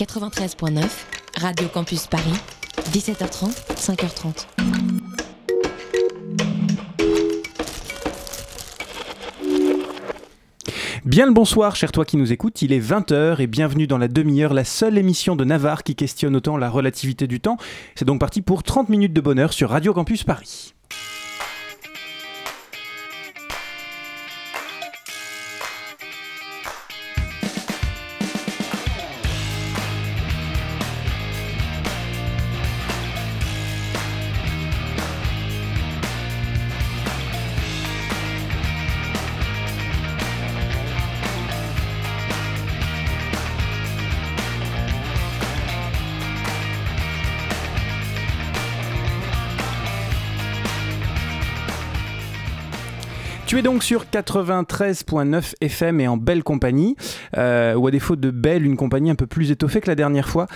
93.9, Radio Campus Paris, 17h30, 5h30. Bien le bonsoir, cher toi qui nous écoutes, il est 20h et bienvenue dans la demi-heure, la seule émission de Navarre qui questionne autant la relativité du temps. C'est donc parti pour 30 minutes de bonheur sur Radio Campus Paris. Donc sur 93.9 FM et en belle compagnie, euh, ou à défaut de belle, une compagnie un peu plus étoffée que la dernière fois.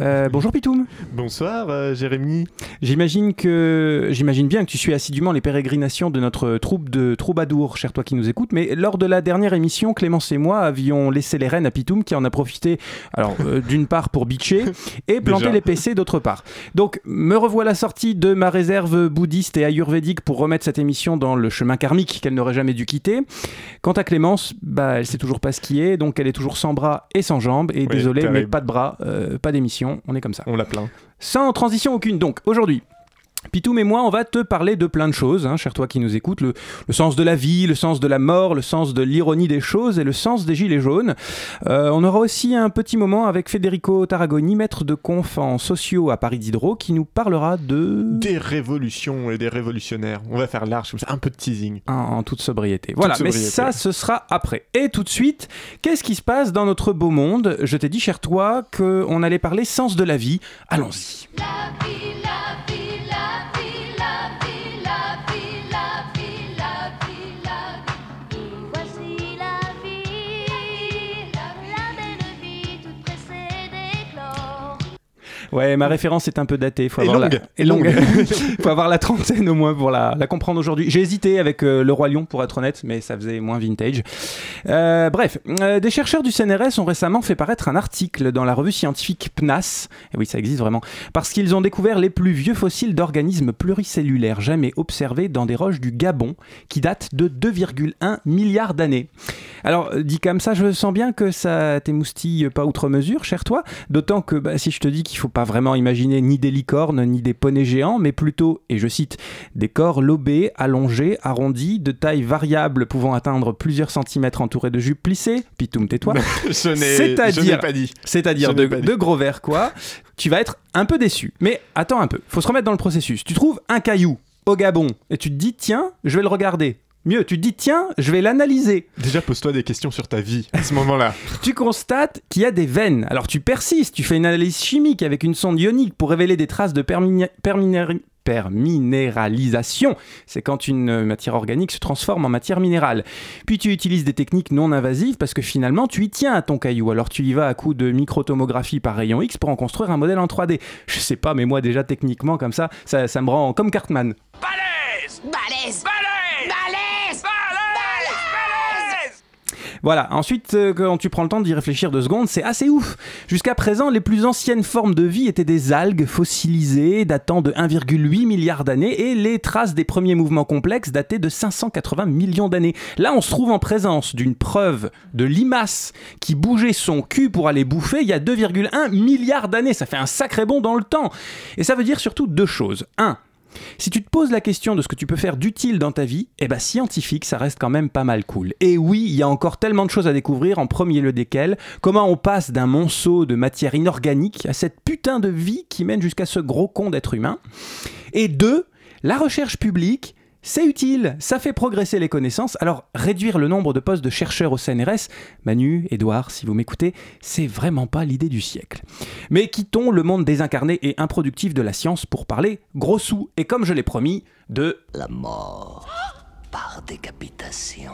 Euh, bonjour Pitoum. Bonsoir euh, Jérémy. J'imagine que j'imagine bien que tu suis assidûment les pérégrinations de notre troupe de troubadours, cher toi qui nous écoutes. Mais lors de la dernière émission, Clémence et moi avions laissé les rênes à Pitoum qui en a profité, alors d'une part pour bitcher et planter les PC d'autre part. Donc me revoilà sortie de ma réserve bouddhiste et ayurvédique pour remettre cette émission dans le chemin karmique qu'elle n'aurait jamais dû quitter. Quant à Clémence, bah, elle sait toujours pas ce qui est, donc elle est toujours sans bras et sans jambes. Et Oui, désolé, mais pas de bras, euh, pas d'émission, on est comme ça. On l'a plaint. Sans transition aucune, donc aujourd'hui. Pitoum et moi, on va te parler de plein de choses, hein, cher toi qui nous écoutes, le, le sens de la vie, le sens de la mort, le sens de l'ironie des choses et le sens des gilets jaunes. Euh, on aura aussi un petit moment avec Federico Tarragoni, maître de conf en sociaux à Paris Diderot, qui nous parlera de... Des révolutions et des révolutionnaires. On va faire large comme ça, un peu de teasing. en, en toute sobriété. Voilà, mais sobriété. ça, ce sera après. Et tout de suite, qu'est-ce qui se passe dans notre beau monde? Je t'ai dit, cher toi, qu'on allait parler sens de la vie. Allons-y. La vie, la Ouais, ma référence est un peu datée. Faut Et avoir longue. La... Et longue. Faut avoir la trentaine au moins pour la, la comprendre aujourd'hui. J'ai hésité avec euh, Le Roi Lion, pour être honnête, mais ça faisait moins vintage. Euh, bref, euh, des chercheurs du CNRS ont récemment fait paraître un article dans la revue scientifique PNAS. Et oui, ça existe vraiment. Parce qu'ils ont découvert les plus vieux fossiles d'organismes pluricellulaires jamais observés dans des roches du Gabon, qui datent de 2,1 milliards d'années. Alors, dit comme ça, je sens bien que ça t'émoustille pas outre mesure, cher toi. D'autant que bah, si je te dis qu'il faut pas vraiment imaginer ni des licornes ni des poneys géants, mais plutôt, et je cite, des corps lobés, allongés, arrondis, de taille variable pouvant atteindre plusieurs centimètres entourés de jupes plissées, pitoum tais-toi, C'est-à-dire- c'est-à-dire de, gros vers quoi, tu vas être un peu déçu. Mais attends un peu, faut se remettre dans le processus. Tu trouves un caillou au Gabon et tu te dis, tiens, je vais le regarder. Mieux, tu te dis, tiens, je vais l'analyser. Déjà, pose-toi des questions sur ta vie à ce moment-là. Tu constates qu'il y a des veines. Alors tu persistes, tu fais une analyse chimique avec une sonde ionique pour révéler des traces de perminéralisation. C'est quand une matière organique se transforme en matière minérale. Puis tu utilises des techniques non invasives parce que finalement tu y tiens à ton caillou. Alors tu y vas à coup de microtomographie par rayon X pour en construire un modèle en 3D. Je sais pas, mais moi déjà techniquement comme ça, ça, ça me rend comme Cartman. Balèze Balèze Balèze Balèze Voilà, ensuite, euh, quand tu prends le temps d'y réfléchir deux secondes, c'est assez ouf. Jusqu'à présent, les plus anciennes formes de vie étaient des algues fossilisées datant de 1,8 milliard d'années et les traces des premiers mouvements complexes dataient de 580 millions d'années. Là, on se trouve en présence d'une preuve de limace qui bougeait son cul pour aller bouffer il y a 2,1 milliards d'années. Ça fait un sacré bond dans le temps. Et ça veut dire surtout deux choses. Si tu te poses la question de ce que tu peux faire d'utile dans ta vie, eh ben scientifique, ça reste quand même pas mal cool. Et oui, il y a encore tellement de choses à découvrir, en premier lieu desquelles, comment on passe d'un monceau de matière inorganique à cette putain de vie qui mène jusqu'à ce gros con d'être humain. Et deux, la recherche publique, c'est utile, ça fait progresser les connaissances. Alors, réduire le nombre de postes de chercheurs au CNRS, Manu, Edouard, si vous m'écoutez, c'est vraiment pas l'idée du siècle. Mais quittons le monde désincarné et improductif de la science pour parler gros sous, et comme je l'ai promis, de... La mort par décapitation.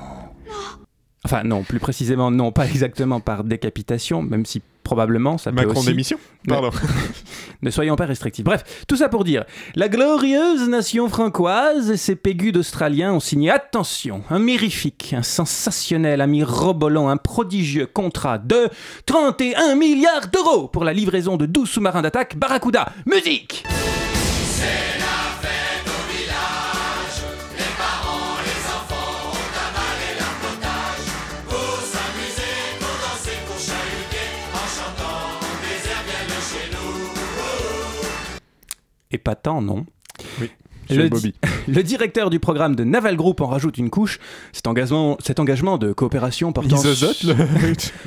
Enfin non, plus précisément non, pas exactement par décapitation, même si probablement, ça peut Macron aussi. d'émission Pardon. Ne soyons pas restrictifs. Bref, tout ça pour dire, la glorieuse nation francoise et ses pégus d'Australiens ont signé, attention, un mirifique, un sensationnel, un mirobolant, un prodigieux contrat de 31 milliards d'euros pour la livraison de 12 sous-marins d'attaque Barracuda. Musique Épatant, non Oui. Le, Bobby. le directeur du programme de Naval Group en rajoute une couche. Cet engagement, cet engagement de coopération portant Isozote, le-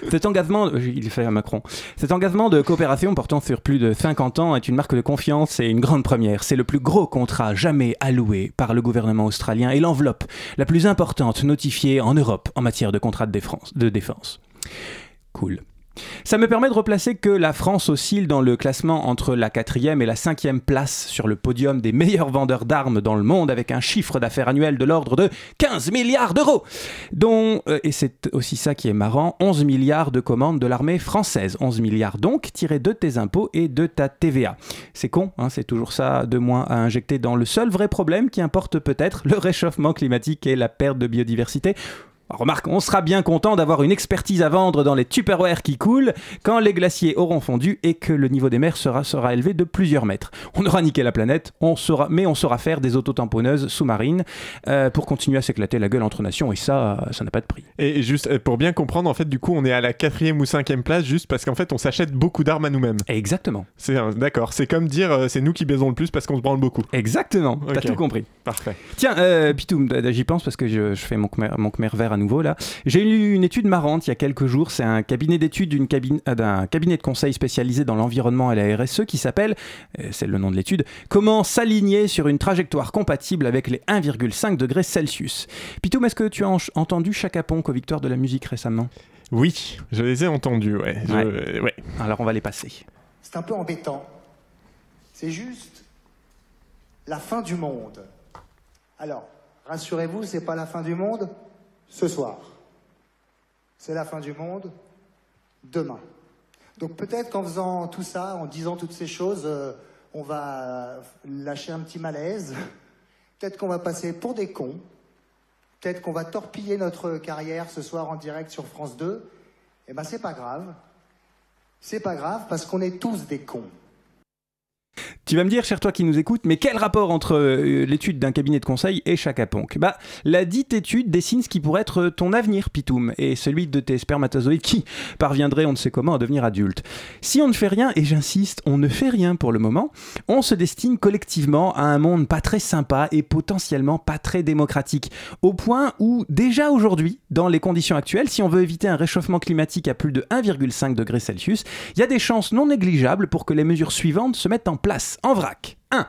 Cet engagement, il fait à Macron. Cet engagement de coopération portant sur plus de 50 ans est une marque de confiance et une grande première. C'est le plus gros contrat jamais alloué par le gouvernement australien et l'enveloppe la plus importante notifiée en Europe en matière de contrat de défense. De défense. Cool. Ça me permet de replacer que la France oscille dans le classement entre la quatrième et la cinquième place sur le podium des meilleurs vendeurs d'armes dans le monde avec un chiffre d'affaires annuel de l'ordre de 15 milliards d'euros, dont, euh, et c'est aussi ça qui est marrant, 11 milliards de commandes de l'armée française. 11 milliards donc tirés de tes impôts et de ta TVA. C'est con, hein, c'est toujours ça de moins à injecter dans le seul vrai problème qui importe peut-être, le réchauffement climatique et la perte de biodiversité. Remarque, on sera bien content d'avoir une expertise à vendre dans les Tupperware qui coulent quand les glaciers auront fondu et que le niveau des mers sera, sera élevé de plusieurs mètres. On aura niqué la planète, on saura, mais on saura faire des autotamponneuses sous-marines euh, pour continuer à s'éclater la gueule entre nations et ça, ça n'a pas de prix. Et juste euh, pour bien comprendre, en fait, du coup, on est à la quatrième ou cinquième place juste parce qu'en fait, on s'achète beaucoup d'armes à nous-mêmes. Exactement. C'est d'accord. C'est comme dire, euh, c'est nous qui baisons le plus parce qu'on se branle beaucoup. Exactement, t'as Ok. tout compris. Parfait. Tiens, euh, Pitoum, j'y pense parce que je, je fais mon khmer, mon vert à nouveau là. J'ai lu une étude marrante il y a quelques jours. C'est un cabinet d'études d'une cabine- euh, d'un cabinet de conseil spécialisé dans l'environnement et la RSE qui s'appelle, euh, c'est le nom de l'étude, Comment s'aligner sur une trajectoire compatible avec les 1,5 degrés Celsius. Pitoum, est-ce que tu as en- entendu Chaka Ponk aux victoires de la musique récemment? Oui, je les ai entendus, ouais. Je- Ouais. euh, ouais. Alors on va les passer. C'est un peu embêtant. C'est juste la fin du monde. Alors, rassurez-vous, c'est pas la fin du monde? Ce soir. C'est la fin du monde demain. Donc peut-être qu'en faisant tout ça, en disant toutes ces choses, euh, on va lâcher un petit malaise. Peut-être qu'on va passer pour des cons. Peut-être qu'on va torpiller notre carrière ce soir en direct sur France 2. Eh ben c'est pas grave. C'est pas grave parce qu'on est tous des cons. Tu vas me dire, cher toi qui nous écoutes, mais quel rapport entre euh, l'étude d'un cabinet de conseil et Chaka Ponk? Bah, la dite étude dessine ce qui pourrait être ton avenir, Pitoum, et celui de tes spermatozoïdes qui parviendraient, on ne sait comment, à devenir adultes. Si on ne fait rien, et j'insiste, on ne fait rien pour le moment, on se destine collectivement à un monde pas très sympa et potentiellement pas très démocratique, au point où, déjà aujourd'hui, dans les conditions actuelles, si on veut éviter un réchauffement climatique à plus de 1,5 degré Celsius, il y a des chances non négligeables pour que les mesures suivantes se mettent en place, en vrac. 1.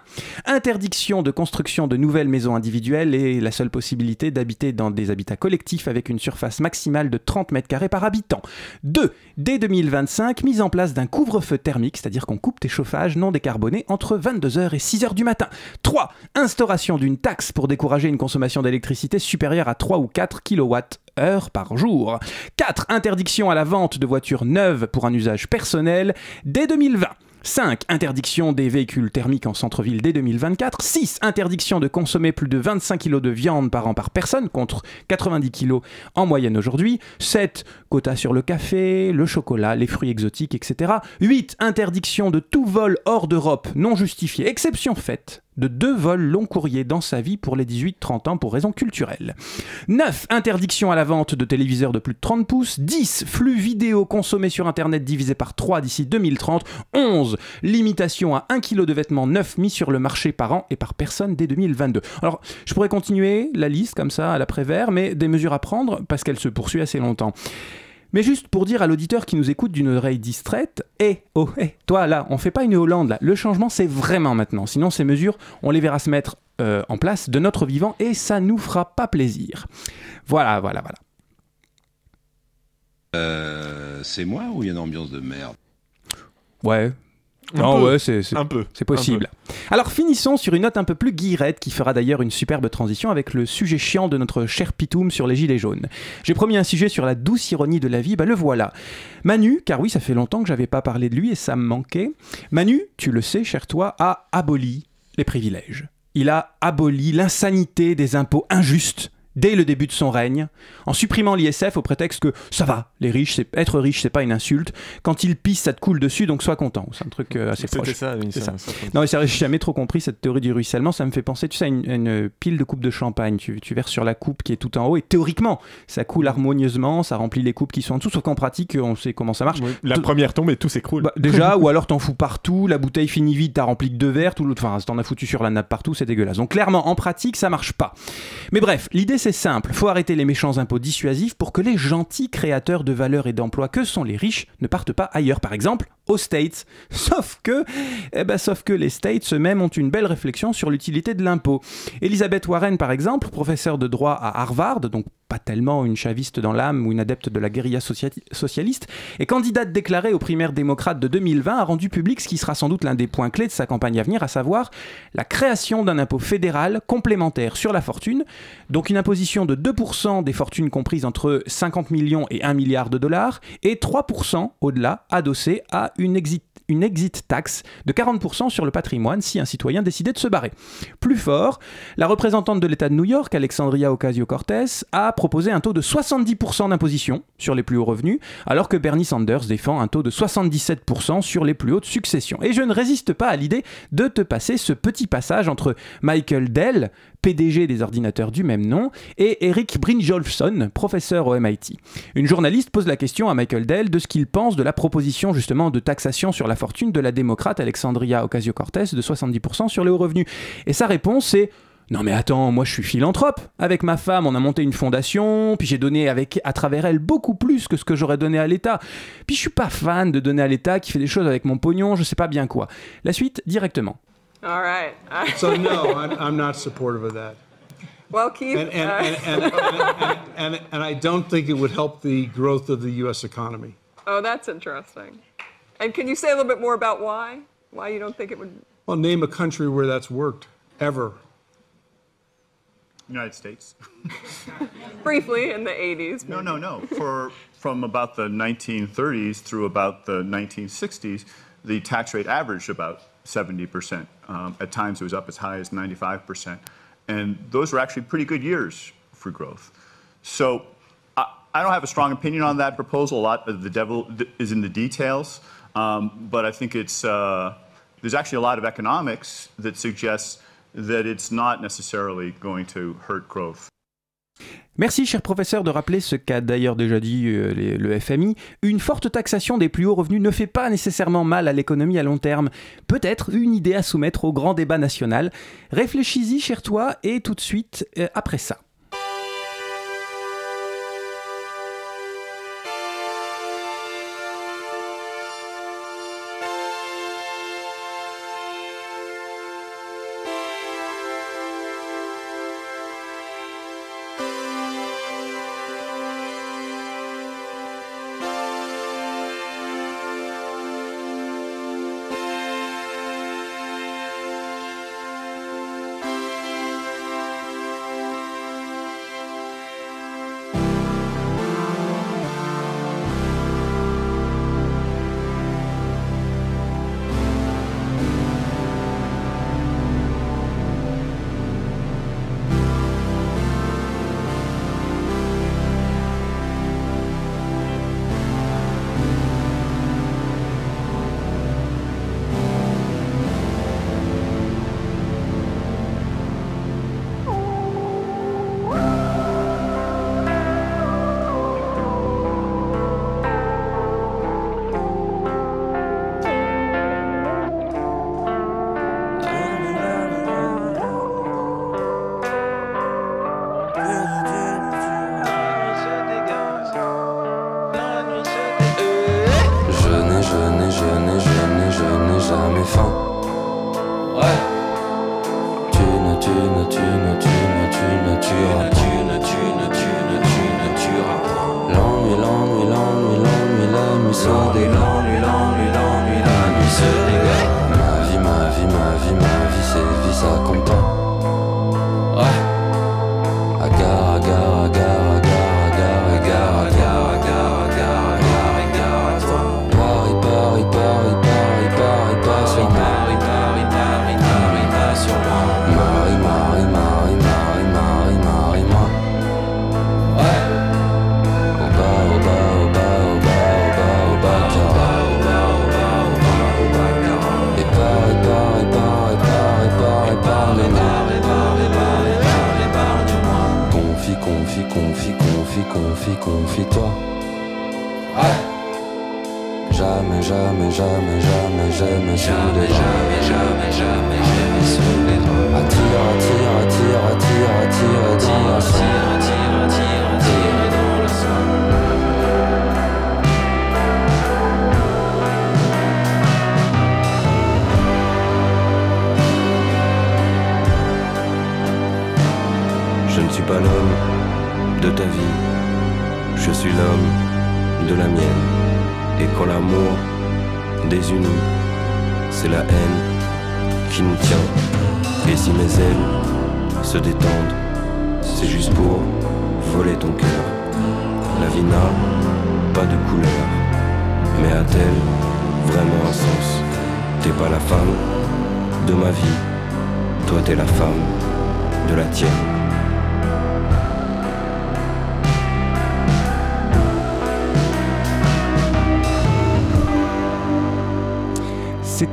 Interdiction de construction de nouvelles maisons individuelles et la seule possibilité d'habiter dans des habitats collectifs avec une surface maximale de 30 mètres carrés par habitant. 2. Dès 2025, mise en place d'un couvre-feu thermique, c'est-à-dire qu'on coupe tes chauffages non décarbonés entre 22h et 6h du matin. 3. Instauration d'une taxe pour décourager une consommation d'électricité supérieure à 3 ou 4 kWh par jour. 4. Interdiction à la vente de voitures neuves pour un usage personnel dès 2020. 5. Interdiction des véhicules thermiques en centre-ville dès 2024. 6. Interdiction de consommer plus de 25 kg de viande par an par personne contre 90 kg en moyenne aujourd'hui. 7. Quota sur le café, le chocolat, les fruits exotiques, etc. 8. Interdiction de tout vol hors d'Europe non justifié, exception faite de deux vols long courriers dans sa vie pour les 18-30 ans pour raisons culturelles. 9. Interdiction à la vente de téléviseurs de plus de 30 pouces. 10. Flux vidéo consommé sur Internet divisé par 3 d'ici 2030. 11. Limitation à 1 kg de vêtements neufs mis sur le marché par an et par personne dès 2022. Alors, je pourrais continuer la liste comme ça à l'après-vert, mais des mesures à prendre parce qu'elle se poursuit assez longtemps. Mais juste pour dire à l'auditeur qui nous écoute d'une oreille distraite, hé, oh, hé, toi là, on fait pas une Hollande là, le changement c'est vraiment maintenant. Sinon ces mesures, on les verra se mettre euh, en place de notre vivant et ça nous fera pas plaisir. Voilà, voilà, voilà. Euh, c'est moi ou il y a une ambiance de merde? Ouais, Non, peu. ouais, c'est c'est- Un peu. c'est possible. Alors finissons sur une note un peu plus guillerette qui fera d'ailleurs une superbe transition avec le sujet chiant de notre cher Pitoum sur les gilets jaunes. J'ai promis un sujet sur la douce ironie de la vie, bah le voilà. Manu, car oui, ça fait longtemps que j'avais pas parlé de lui et ça me manquait. Manu, tu le sais, cher toi, a aboli les privilèges. Il a aboli l'insanité des impôts injustes dès le début de son règne, en supprimant l'ISF au prétexte que ça va, les riches, c'est être riche, c'est pas une insulte. Quand il pisse, ça te coule dessus, donc sois content. C'est un truc euh, assez proche. C'était ça, oui, C'est ça, ça. ça. Non, mais j'ai jamais trop compris cette théorie du ruissellement. Ça me fait penser, tu sais, à une, pile de coupe de champagne. Tu, tu verses sur la coupe qui est tout en haut et théoriquement, ça coule harmonieusement, ça remplit les coupes qui sont en dessous. Sauf qu'en pratique, on sait comment ça marche. Oui, La première tombe et tout s'écroule. Bah, déjà, ou alors t'en fous partout, la bouteille finit vide, t'as rempli que deux verres, tout l'autre, enfin, t'en as foutu sur la nappe partout, c'est dégueulasse. Donc clairement, en pratique, ça marche pas. Mais bref, l'idée c'est simple, faut arrêter les méchants impôts dissuasifs pour que les gentils créateurs de valeur et d'emplois que sont les riches ne partent pas ailleurs, par exemple aux States. Sauf que, eh ben, sauf que les States eux-mêmes ont une belle réflexion sur l'utilité de l'impôt. Elizabeth Warren, par exemple, professeure de droit à Harvard, donc pas tellement une chaviste dans l'âme ou une adepte de la guérilla socia- socialiste, et candidate déclarée aux primaires démocrates de 2020, a rendu public ce qui sera sans doute l'un des points clés de sa campagne à venir, à savoir la création d'un impôt fédéral complémentaire sur la fortune, donc une imposition de 2% des fortunes comprises entre 50 millions et 1 milliard de dollars, et 3% au-delà, adossé à une exit une exit tax de 40% sur le patrimoine si un citoyen décidait de se barrer. Plus fort, la représentante de l'État de New York, Alexandria Ocasio-Cortez, a proposé un taux de 70% d'imposition sur les plus hauts revenus, alors que Bernie Sanders défend un taux de 77% sur les plus hautes successions. Et je ne résiste pas à l'idée de te passer ce petit passage entre Michael Dell, PDG des ordinateurs du même nom, et Eric Brynjolfsson, professeur au MIT. Une journaliste pose la question à Michael Dell de ce qu'il pense de la proposition justement de taxation sur la fortune de la démocrate Alexandria Ocasio-Cortez de 70% sur les hauts revenus. Et sa réponse est non mais attends, moi je suis philanthrope. Avec ma femme, on a monté une fondation, puis j'ai donné avec à travers elle beaucoup plus que ce que j'aurais donné à l'État. Puis je suis pas fan de donner à l'État qui fait des choses avec mon pognon, je sais pas bien quoi. La suite directement. All right. So no, I'm, I'm not supportive of that. well, Keith, And, and, uh, and, and, and, and, and I don't think it would help the growth of the U.S. economy. oh, that's interesting. And can you say a little bit more about why? Why you don't think it would? Well, name a country where that's worked, ever. United States. Briefly, in the 80s. No, no, no. For from about the 1930s through about the 1960s, the tax rate averaged about 70%. Um, at times, it was up as high as 95%, and those were actually pretty good years for growth. So. I, I don't have a strong opinion on that proposal. A lot of the devil is in the details, um, but I think it's uh, there's actually a lot of economics that suggests that it's not necessarily going to hurt growth. Merci, cher professeur, de rappeler ce qu'a d'ailleurs déjà dit euh, le FMI. Une forte taxation des plus hauts revenus ne fait pas nécessairement mal à l'économie à long terme. Peut-être une idée à soumettre au grand débat national. Réfléchis-y, cher toi, et tout de suite, euh, après ça.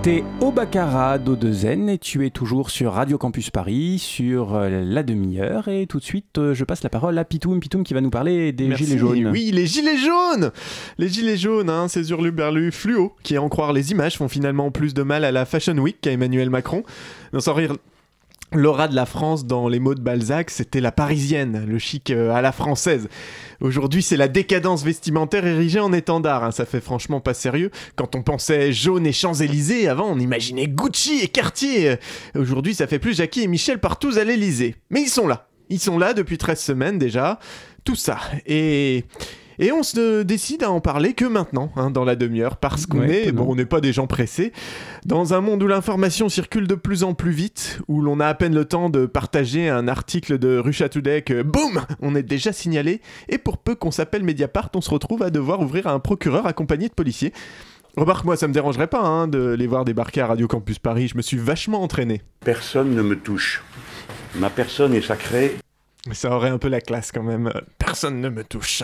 C'était au Baccarat d'O2N et tu es toujours sur Radio Campus Paris sur euh, la demi-heure et tout de suite euh, je passe la parole à Pitoum, Pitoum qui va nous parler des Merci. gilets jaunes. Oui, les gilets jaunes Les gilets jaunes, hein, ces hurluberlus fluo qui, à en croire les images, font finalement plus de mal à la Fashion Week qu'à Emmanuel Macron. Non, sans rire, l'aura de la France dans les mots de Balzac, c'était la parisienne, le chic euh, à la française. Aujourd'hui, c'est la décadence vestimentaire érigée en étendard. hein, Ça fait franchement pas sérieux. Quand on pensait jaune et Champs-Élysées, avant on imaginait Gucci et Cartier. Aujourd'hui, ça fait plus Jackie et Michel partout à l'Élysée. Mais ils sont là. Ils sont là depuis 13 semaines déjà. Tout ça. Et. Et on se décide à en parler que maintenant, hein, dans la demi-heure, parce qu'on Ouais, est, bon, on n'est pas des gens pressés, dans un monde où l'information circule de plus en plus vite, où l'on a à peine le temps de partager un article de Russia Today que, boum, on est déjà signalé, et pour peu qu'on s'appelle Mediapart, on se retrouve à devoir ouvrir à un procureur accompagné de policiers. Remarque, moi, ça me dérangerait pas hein, de les voir débarquer à Radio Campus Paris, je me suis vachement entraîné. Personne ne me touche. Ma personne est sacrée. Ça aurait un peu la classe quand même. Personne ne me touche.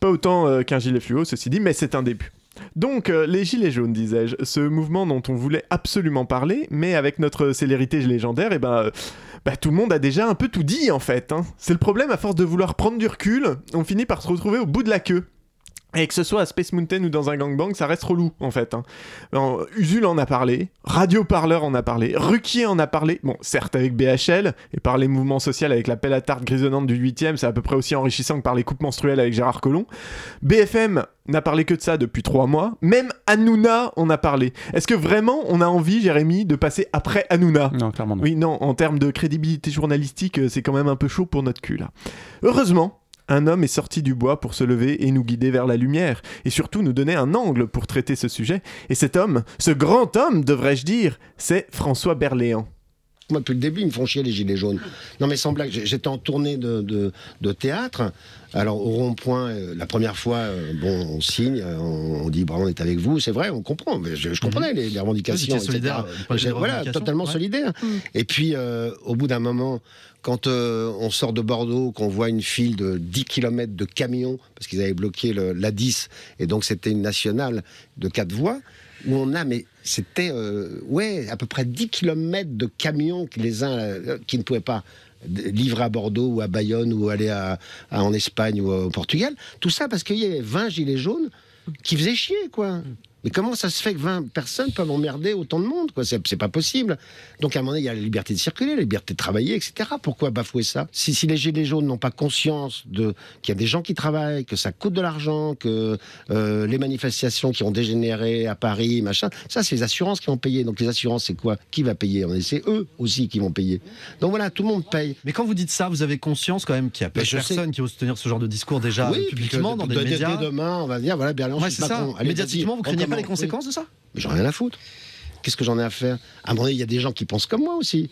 Pas autant euh, qu'un gilet fluo, ceci dit, mais c'est un début. Donc, euh, les gilets jaunes, disais-je, ce mouvement dont on voulait absolument parler, mais avec notre célérité légendaire, et ben, euh, bah, tout le monde a déjà un peu tout dit en fait. hein. C'est le problème, à force de vouloir prendre du recul, on finit par se retrouver au bout de la queue. Et que ce soit à Space Mountain ou dans un gangbang, ça reste relou en fait. hein. Alors, Usul en a parlé, Radio Parleur en a parlé, Ruquier en a parlé, bon certes avec BHL, et par les mouvements sociaux avec la pelle à tarte grisonnante du 8ème, c'est à peu près aussi enrichissant que par les coupes menstruelles avec Gérard Collomb. BFM n'a parlé que de ça depuis trois mois, même Hanouna en a parlé. Est-ce que vraiment on a envie, Jérémy, de passer après Hanouna? Non, clairement non. Oui, non, en termes de crédibilité journalistique, euh, c'est quand même un peu chaud pour notre cul là. Heureusement, un homme est sorti du bois pour se lever et nous guider vers la lumière, et surtout nous donner un angle pour traiter ce sujet. Et cet homme, ce grand homme, devrais-je dire, c'est François Berléand. Moi, depuis le début, ils me font chier les gilets jaunes. Non, mais sans blague, j'étais en tournée de, de- de théâtre. Alors, au rond-point, euh, la première fois, euh, bon, on signe, euh, on, dit, bravo, on est avec vous. C'est vrai, on comprend. Mais je, je comprenais les, les revendications. Étiez solidaire, etc. Voilà, totalement ouais. solidaire. Et puis, euh, au bout d'un moment, quand euh, on sort de Bordeaux, qu'on voit une file de 10 km de camions, parce qu'ils avaient bloqué le- la 10, et donc c'était une nationale de quatre voies, où on a, mais c'était, euh, à peu près 10 km de camions euh, qui ne pouvaient pas livrer à Bordeaux ou à Bayonne ou aller en Espagne ou au Portugal. Tout ça parce qu'il y avait 20 gilets jaunes qui faisaient chier, quoi. Mais comment ça se fait que 20 personnes peuvent emmerder autant de monde quoi? C'est pas possible. Donc à un moment donné, il y a la liberté de circuler, la liberté de travailler, etc. Pourquoi bafouer ça? Si, si les gilets jaunes n'ont pas conscience de qu'il y a des gens qui travaillent, que ça coûte de l'argent, que euh, les manifestations qui ont dégénéré à Paris, machin, ça c'est les assurances qui vont payer. Donc les assurances, c'est quoi? Qui va payer? C'est eux aussi qui vont payer. Donc voilà, tout le monde paye. Mais quand vous dites ça, vous avez conscience quand même qu'il y a je sais. qui osent tenir ce genre de discours déjà Oui, puis que publiquement dans de- des de- médias. dès demain, on va dire voilà, Berlin, Ouais, c'est ça. Médiatiquement, vous craignez pas les conséquences de ça? Mais j'en ai rien à foutre. Qu'est-ce que j'en ai à faire? À un moment donné, il y a des gens qui pensent comme moi aussi.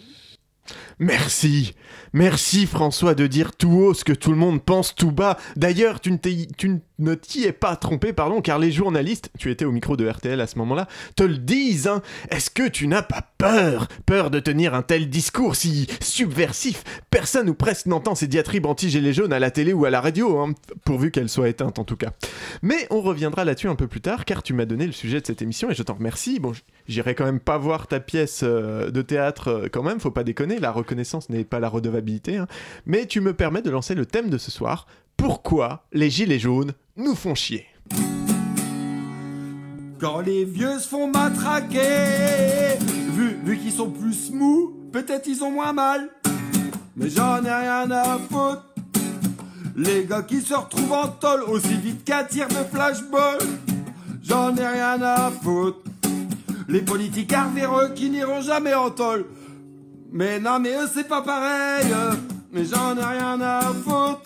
Merci, merci François de dire tout haut ce que tout le monde pense tout bas. D'ailleurs, tu ne t'y- es pas trompé, pardon, car les journalistes, tu étais au micro de RTL à ce moment-là, te le disent. hein. Est-ce que tu n'as pas peur Peur de tenir un tel discours si subversif? Personne ou presque n'entend ces diatribes anti-gilets jaunes à la télé ou à la radio, hein, pourvu qu'elles soient éteintes en tout cas. Mais on reviendra là-dessus un peu plus tard, car tu m'as donné le sujet de cette émission et je t'en remercie. Bon, j'irai quand même pas voir ta pièce euh, de théâtre euh, quand même, faut pas déconner, la reconnaissance n'est pas la redevabilité. hein. Mais tu me permets de lancer le thème de ce soir. Pourquoi les gilets jaunes nous font chier? Quand les vieux se font matraquer, vu, vu qu'ils sont plus mous, peut-être ils ont moins mal. Mais j'en ai rien à foutre. Les gars qui se retrouvent en tôle aussi vite qu'un tir de flashball, j'en ai rien à foutre. Les politiques véreux qui n'iront jamais en tôle. Mais non, mais eux c'est pas pareil. Mais j'en ai rien à foutre.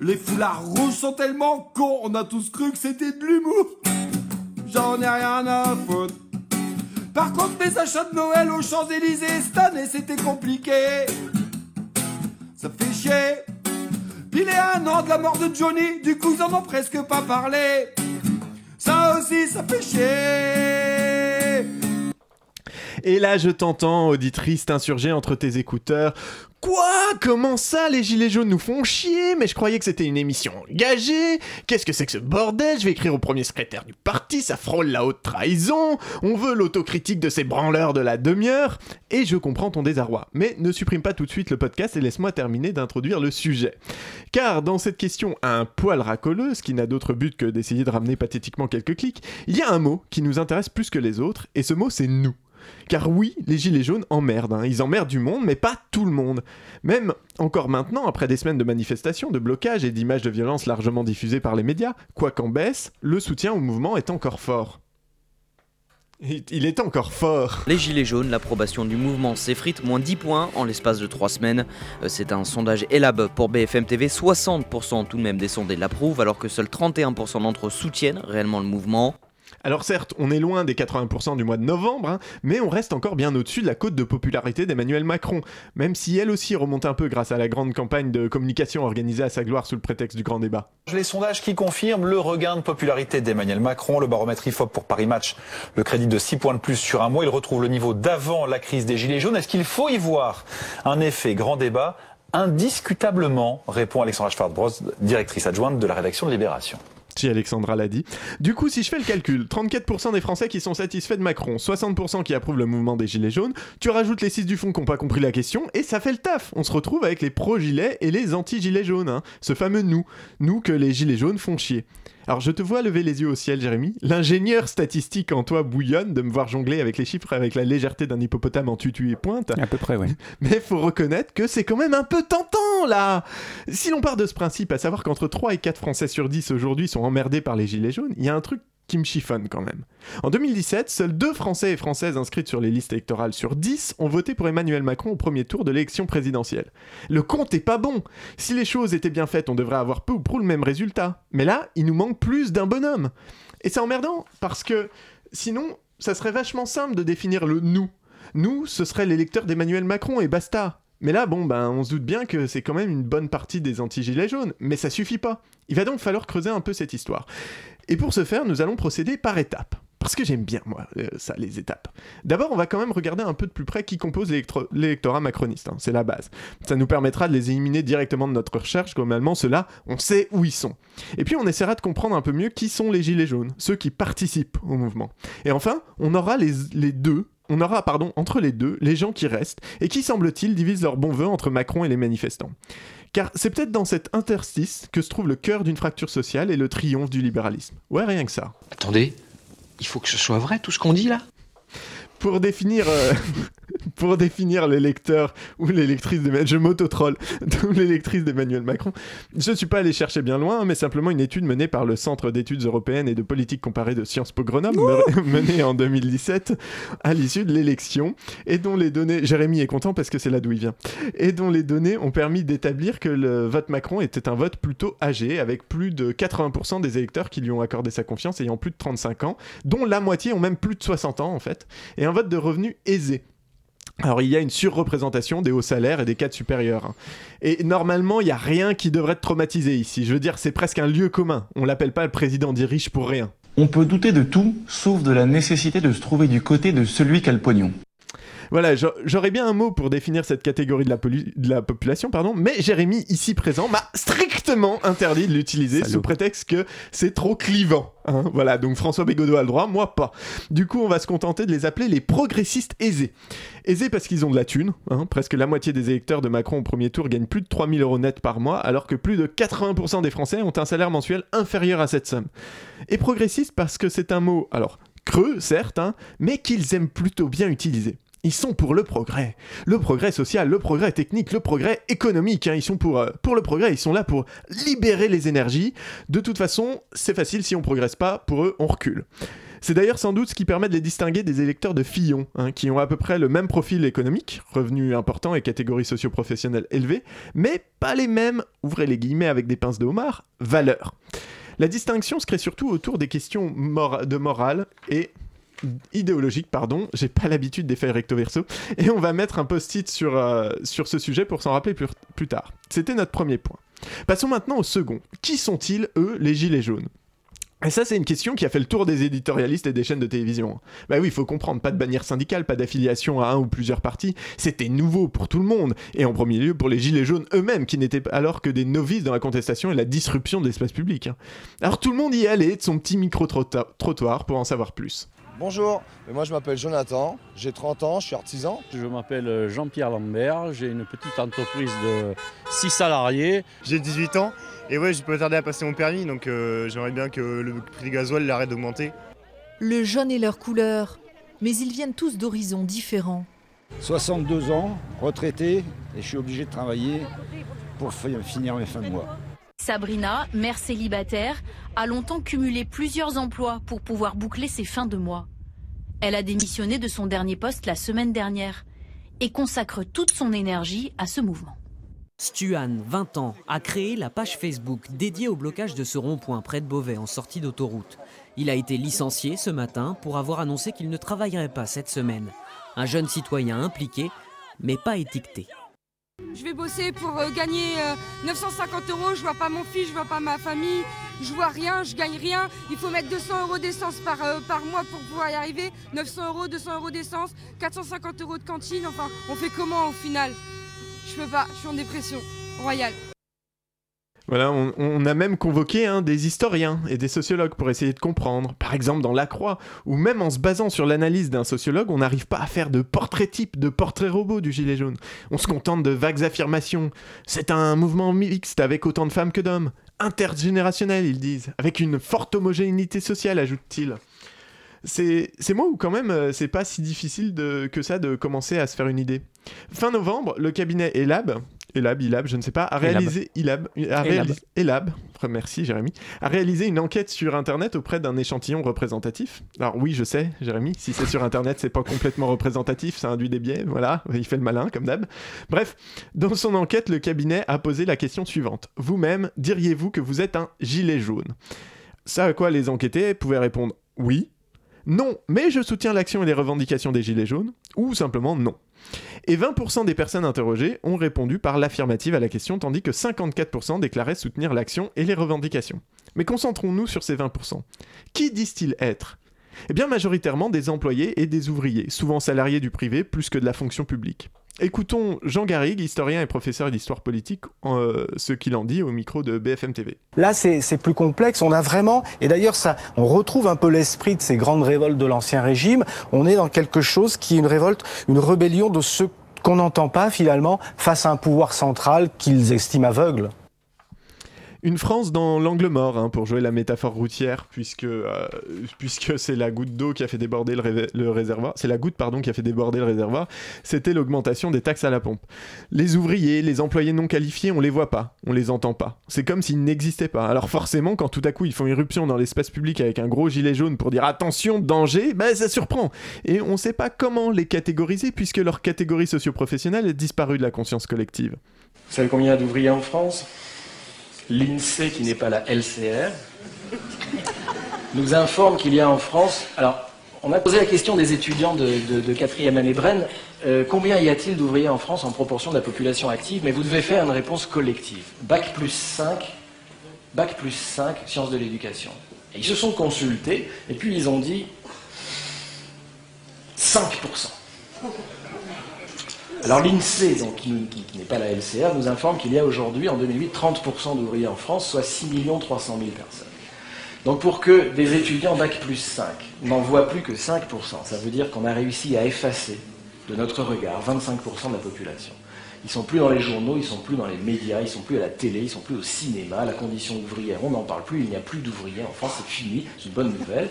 Les foulards rouges sont tellement cons, on a tous cru que c'était de l'humour. J'en ai rien à foutre. Par contre, mes achats de Noël aux Champs-Élysées cette année c'était compliqué. Ça fait chier. Il est un an de la mort de Johnny, du coup ils en ont presque pas parlé. Ça aussi, ça fait chier. Et là, je t'entends, auditrice, t'insurger entre tes écouteurs. Quoi? Comment ça, les gilets jaunes nous font chier? Mais je croyais que c'était une émission engagée. Qu'est-ce que c'est que ce bordel? Je vais écrire au premier secrétaire du parti, ça frôle la haute trahison. On veut l'autocritique de ces branleurs de la demi-heure. Et je comprends ton désarroi. Mais ne supprime pas tout de suite le podcast et laisse-moi terminer d'introduire le sujet. Car dans cette question un poil racoleuse, qui n'a d'autre but que d'essayer de ramener pathétiquement quelques clics, il y a un mot qui nous intéresse plus que les autres, et ce mot c'est nous. Car oui, les gilets jaunes emmerdent, hein. ils emmerdent du monde, mais pas tout le monde. Même encore maintenant, après des semaines de manifestations, de blocages et d'images de violence largement diffusées par les médias, quoi qu'en baisse, le soutien au mouvement est encore fort. Il est encore fort. Les Gilets jaunes, l'approbation du mouvement s'effrite, moins 10 points en l'espace de 3 semaines. Euh, C'est un sondage Elab pour BFM TV, 60% tout de même des sondés l'approuvent, alors que seuls 31% d'entre eux soutiennent réellement le mouvement. Alors certes, on est loin des 80% du mois de novembre, hein, mais on reste encore bien au-dessus de la cote de popularité d'Emmanuel Macron, même si elle aussi remonte un peu grâce à la grande campagne de communication organisée à sa gloire sous le prétexte du grand débat. Les sondages qui confirment le regain de popularité d'Emmanuel Macron, le baromètre IFOP pour Paris Match, le crédit de 6 points de plus sur un mois, il retrouve le niveau d'avant la crise des Gilets jaunes. Est-ce qu'il faut y voir un effet grand débat? Indiscutablement, répond Alexandra Schwartz-Bros, directrice adjointe de la rédaction de Libération. Si Alexandra l'a dit. Du coup, si je fais le calcul, 34% des Français qui sont satisfaits de Macron, 60% qui approuvent le mouvement des Gilets jaunes, tu rajoutes les 6 du fond qui n'ont pas compris la question, et ça fait le taf. On se retrouve avec les pro-gilets et les anti-gilets jaunes, hein. ce fameux nous. Nous que les Gilets jaunes font chier. Alors je te vois lever les yeux au ciel, Jérémy. L'ingénieur statistique en toi bouillonne de me voir jongler avec les chiffres avec la légèreté d'un hippopotame en tutu et pointe. À peu près, ouais. Mais faut reconnaître que c'est quand même un peu tentant là Si l'on part de ce principe, à savoir qu'entre 3 et 4 Français sur 10 aujourd'hui sont emmerdés par les gilets jaunes, il y a un truc qui me chiffonne quand même. En 2017, seuls deux Français et Françaises inscrites sur les listes électorales sur 10 ont voté pour Emmanuel Macron au premier tour de l'élection présidentielle. Le compte est pas bon Si les choses étaient bien faites, on devrait avoir peu ou prou le même résultat. Mais là, il nous manque plus d'un bonhomme. Et c'est emmerdant, parce que sinon, ça serait vachement simple de définir le nous. Nous, ce serait l'électeur d'Emmanuel Macron et basta. Mais là, bon, ben, on se doute bien que c'est quand même une bonne partie des anti-gilets jaunes, mais ça suffit pas. Il va donc falloir creuser un peu cette histoire. Et pour ce faire, nous allons procéder par étapes. Parce que j'aime bien, moi, euh, ça, les étapes. D'abord, on va quand même regarder un peu de plus près qui compose l'électorat macroniste. hein, c'est la base. Ça nous permettra de les éliminer directement de notre recherche. Globalement, ceux-là, on sait où ils sont. Et puis, on essaiera de comprendre un peu mieux qui sont les gilets jaunes, ceux qui participent au mouvement. Et enfin, on aura les, les deux. On aura, pardon, entre les deux, les gens qui restent et qui, semble-t-il, divisent leurs bons voeux entre Macron et les manifestants. Car c'est peut-être dans cet interstice que se trouve le cœur d'une fracture sociale et le triomphe du libéralisme. Ouais, rien que ça. Attendez, il faut que ce soit vrai tout ce qu'on dit là? Pour définir, euh, pour définir l'électeur ou l'électrice d'Emmanuel, je m'auto-troll, ou l'électrice d'Emmanuel Macron, je ne suis pas allé chercher bien loin, mais simplement une étude menée par le Centre d'études européennes et de politique comparée de Sciences Po Grenoble, me- menée en 2017 à l'issue de l'élection, et dont les données, Jérémy est content parce que c'est là d'où il vient, et dont les données ont permis d'établir que le vote Macron était un vote plutôt âgé, avec plus de 80% des électeurs qui lui ont accordé sa confiance ayant plus de 35 ans, dont la moitié ont même plus de 60 ans en fait, et un vote de revenus aisé. Alors il y a une surreprésentation des hauts salaires et des cadres supérieurs. Et normalement, il n'y a rien qui devrait te traumatiser ici. Je veux dire, c'est presque un lieu commun. On l'appelle pas le président dit riche pour rien. On peut douter de tout, sauf de la nécessité de se trouver du côté de celui qui a le pognon. Voilà, j'a- j'aurais bien un mot pour définir cette catégorie de la, polu- de la population, pardon, mais Jérémy, ici présent, m'a strictement interdit de l'utiliser sous prétexte que c'est trop clivant. hein. voilà, donc François Bégodeau a le droit, moi pas. Du coup, on va se contenter de les appeler les progressistes aisés. Aisés parce qu'ils ont de la thune, hein. presque la moitié des électeurs de Macron au premier tour gagnent plus de 3000 euros net par mois, alors que plus de 80% des Français ont un salaire mensuel inférieur à cette somme. Et progressistes parce que c'est un mot, alors creux certes, hein, mais qu'ils aiment plutôt bien utiliser. Ils sont pour le progrès. Le progrès social, le progrès technique, le progrès économique. hein. Ils sont pour, euh, pour le progrès, ils sont là pour libérer les énergies. De toute façon, c'est facile, si on progresse pas, pour eux, on recule. C'est d'ailleurs sans doute ce qui permet de les distinguer des électeurs de Fillon, hein, qui ont à peu près le même profil économique, revenus importants et catégories socio-professionnelles élevées, mais pas les mêmes, ouvrez les guillemets avec des pinces de homard, valeurs. La distinction se crée surtout autour des questions de morale et idéologique, pardon, j'ai pas l'habitude des feuilles recto verso, et on va mettre un post-it sur, euh, sur ce sujet pour s'en rappeler plus, plus tard. C'était notre premier point. Passons maintenant au second. Qui sont-ils, eux, les gilets jaunes? Et ça, c'est une question qui a fait le tour des éditorialistes et des chaînes de télévision. Bah oui, il faut comprendre, pas de bannière syndicale, pas d'affiliation à un ou plusieurs partis, c'était nouveau pour tout le monde, et en premier lieu pour les gilets jaunes eux-mêmes, qui n'étaient alors que des novices dans la contestation et la disruption de l'espace public. Alors tout le monde y allait de son petit micro-trottoir pour en savoir plus. Bonjour, moi je m'appelle Jonathan, j'ai 30 ans, je suis artisan. Je m'appelle euh, Jean-Pierre Lambert, j'ai une petite entreprise de 6 salariés. J'ai 18 ans et ouais, je peux tarder à passer mon permis, donc euh, j'aimerais bien que le prix du gasoil il arrête d'augmenter. Le jaune est leur couleur, mais ils viennent tous d'horizons différents. 62 ans, retraité, et je suis obligé de travailler pour fi- finir mes fins de mois. Sabrina, mère célibataire, a longtemps cumulé plusieurs emplois pour pouvoir boucler ses fins de mois. Elle a démissionné de son dernier poste la semaine dernière et consacre toute son énergie à ce mouvement. Stuan, 20 ans, a créé la page Facebook dédiée au blocage de ce rond-point près de Beauvais en sortie d'autoroute. Il a été licencié ce matin pour avoir annoncé qu'il ne travaillerait pas cette semaine. Un jeune citoyen impliqué, mais pas étiqueté. Je vais bosser pour euh, gagner euh, 950 euros. Je vois pas mon fils, je vois pas ma famille, je vois rien, je gagne rien. Il faut mettre 200 euros d'essence par, euh, par mois pour pouvoir y arriver. 900 euros, 200 euros d'essence, 450 euros de cantine. Enfin, on fait comment au final? Je peux pas, je suis en dépression royale. Voilà, on, a même convoqué hein, des historiens et des sociologues pour essayer de comprendre. Par exemple dans La Croix, où même en se basant sur l'analyse d'un sociologue, on n'arrive pas à faire de portrait type, de portrait robot du gilet jaune. On se contente de vagues affirmations. C'est un mouvement mixte avec autant de femmes que d'hommes. Intergénérationnel, ils disent, avec une forte homogénéité sociale, ajoute-t-il. C'est moi ou quand même euh, c'est pas si difficile que ça de commencer à se faire une idée. Fin novembre, le cabinet Elab, Elab, Ilab, je ne sais pas, a réalisé Ilab, a Elab. réalisé- Elab, merci Jérémy, a réalisé une enquête sur internet auprès d'un échantillon représentatif. Alors oui, je sais, Jérémy, si c'est sur internet, c'est pas complètement représentatif, ça induit des biais, voilà, il fait le malin comme d'hab. Bref, dans son enquête, le cabinet a posé la question suivante. Vous-même, diriez-vous que vous êtes un gilet jaune? Ça à quoi les enquêtés pouvaient répondre oui, non, mais je soutiens l'action et les revendications des Gilets jaunes, ou simplement non. Et 20% des personnes interrogées ont répondu par l'affirmative à la question, tandis que 54% déclaraient soutenir l'action et les revendications. Mais concentrons-nous sur ces 20%. Qui disent-ils être? Eh bien majoritairement des employés et des ouvriers, souvent salariés du privé plus que de la fonction publique. Écoutons Jean Garrigue, historien et professeur d'histoire politique, euh, ce qu'il en dit au micro de BFM TV. Là, c'est plus complexe. On a vraiment, et d'ailleurs, ça, on retrouve un peu l'esprit de ces grandes révoltes de l'Ancien Régime. On est dans quelque chose qui est une révolte, une rébellion de ceux qu'on n'entend pas finalement face à un pouvoir central qu'ils estiment aveugle. Une France dans l'angle mort, hein, pour jouer la métaphore routière, puisque, euh, puisque c'est la goutte d'eau qui a fait déborder le, réservoir. C'est la goutte, pardon, qui a fait déborder le réservoir. C'était l'augmentation des taxes à la pompe. Les ouvriers, les employés non qualifiés, on les voit pas, on les entend pas. C'est comme s'ils n'existaient pas. Alors forcément, quand tout à coup ils font irruption dans l'espace public avec un gros gilet jaune pour dire attention, danger, ben ça surprend. Et on sait pas comment les catégoriser, puisque leur catégorie socio-professionnelle est disparue de la conscience collective. Vous savez combien d'ouvriers en France? L'INSEE, qui n'est pas la LCR, nous informe qu'il y a en France. Alors, on a posé la question des étudiants de, quatrième année Bren euh, combien y a-t-il d'ouvriers en France en proportion de la population active? Mais vous devez faire une réponse collective. Bac plus 5, Bac plus 5, sciences de l'éducation. Et ils se sont consultés, et puis ils ont dit 5%. Alors l'INSEE, donc, qui, n'est pas la LCR, nous informe qu'il y a aujourd'hui, en 2008, 30% d'ouvriers en France, soit 6 300 000 personnes. Donc pour que des étudiants Bac plus 5 n'en voient plus que 5%, ça veut dire qu'on a réussi à effacer de notre regard 25% de la population. Ils sont plus dans les journaux, ils sont plus dans les médias, ils sont plus à la télé, ils sont plus au cinéma, la condition ouvrière, on n'en parle plus, il n'y a plus d'ouvriers en France, c'est fini, c'est une bonne nouvelle.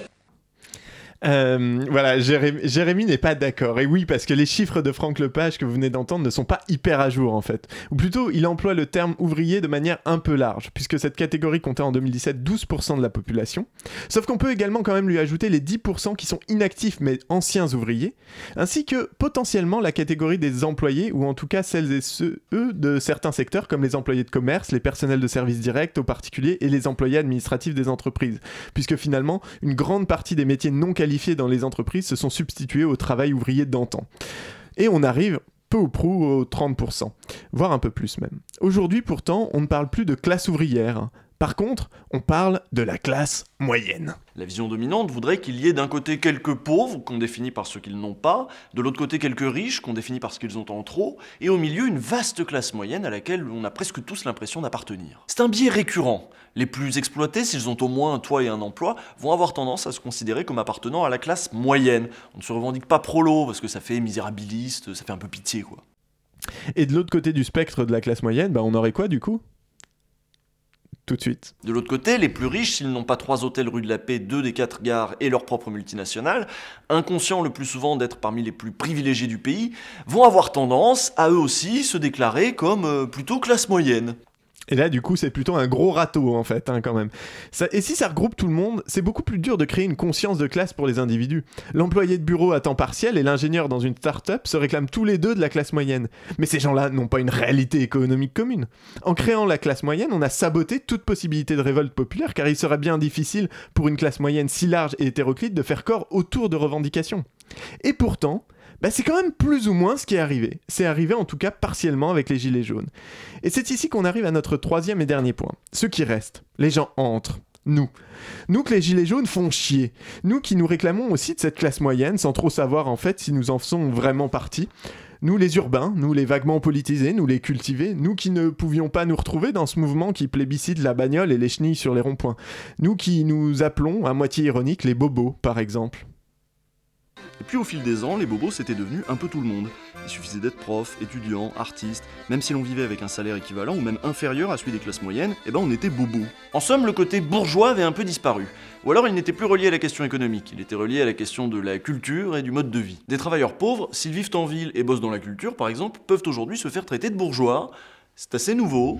Euh, voilà, Jérémy, Jérémy n'est pas d'accord. Et oui, parce que les chiffres de Franck Lepage que vous venez d'entendre ne sont pas hyper à jour en fait. Ou plutôt, il emploie le terme ouvrier de manière un peu large, puisque cette catégorie comptait en 2017 12% de la population. Sauf qu'on peut également quand même lui ajouter les 10% qui sont inactifs mais anciens ouvriers, ainsi que potentiellement la catégorie des employés, ou en tout cas celles et ceux eux, de certains secteurs, comme les employés de commerce, les personnels de services directs aux particuliers et les employés administratifs des entreprises, puisque finalement, une grande partie des métiers non qualifiés dans les entreprises se sont substitués au travail ouvrier d'antan. Et on arrive peu ou prou aux 30%, voire un peu plus même. Aujourd'hui pourtant, on ne parle plus de classe ouvrière. Par contre, on parle de la classe moyenne. La vision dominante voudrait qu'il y ait d'un côté quelques pauvres, qu'on définit par ceux qu'ils n'ont pas, de l'autre côté quelques riches, qu'on définit par ce qu'ils ont en trop, et au milieu une vaste classe moyenne à laquelle on a presque tous l'impression d'appartenir. C'est un biais récurrent. Les plus exploités, s'ils ont au moins un toit et un emploi, vont avoir tendance à se considérer comme appartenant à la classe moyenne. On ne se revendique pas prolo, parce que ça fait misérabiliste, ça fait un peu pitié, quoi. Et de l'autre côté du spectre de la classe moyenne, bah on aurait quoi du coup? De. De l'autre côté, les plus riches, s'ils n'ont pas trois hôtels rue de la Paix, deux des quatre gares et leur propre multinationale, inconscients le plus souvent d'être parmi les plus privilégiés du pays, vont avoir tendance à eux aussi se déclarer comme euh, plutôt classe moyenne. Et là, du coup, c'est plutôt un gros râteau, en fait, hein, quand même. Et si ça regroupe tout le monde, c'est beaucoup plus dur de créer une conscience de classe pour les individus. L'employé de bureau à temps partiel et l'ingénieur dans une start-up se réclament tous les deux de la classe moyenne. Mais ces gens-là n'ont pas une réalité économique commune. En créant la classe moyenne, on a saboté toute possibilité de révolte populaire, car il serait bien difficile pour une classe moyenne si large et hétéroclite de faire corps autour de revendications. Et pourtant, bah, c'est quand même plus ou moins ce qui est arrivé. C'est arrivé en tout cas partiellement avec les Gilets jaunes. Et c'est ici qu'on arrive à notre troisième et dernier point. Ceux qui restent. Les gens entrent. Nous. Nous que les Gilets jaunes font chier. Nous qui nous réclamons aussi de cette classe moyenne sans trop savoir en fait si nous en faisons vraiment partie. Nous les urbains, nous les vaguement politisés, nous les cultivés, nous qui ne pouvions pas nous retrouver dans ce mouvement qui plébiscite la bagnole et les chenilles sur les ronds-points. Nous qui nous appelons, à moitié ironique, les bobos par exemple. Et puis au fil des ans, les bobos c'était devenu un peu tout le monde. Il suffisait d'être prof, étudiant, artiste, même si l'on vivait avec un salaire équivalent ou même inférieur à celui des classes moyennes, eh ben on était bobo. En somme, le côté bourgeois avait un peu disparu. Ou alors il n'était plus relié à la question économique, il était relié à la question de la culture et du mode de vie. Des travailleurs pauvres, s'ils vivent en ville et bossent dans la culture par exemple, peuvent aujourd'hui se faire traiter de bourgeois. C'est assez nouveau.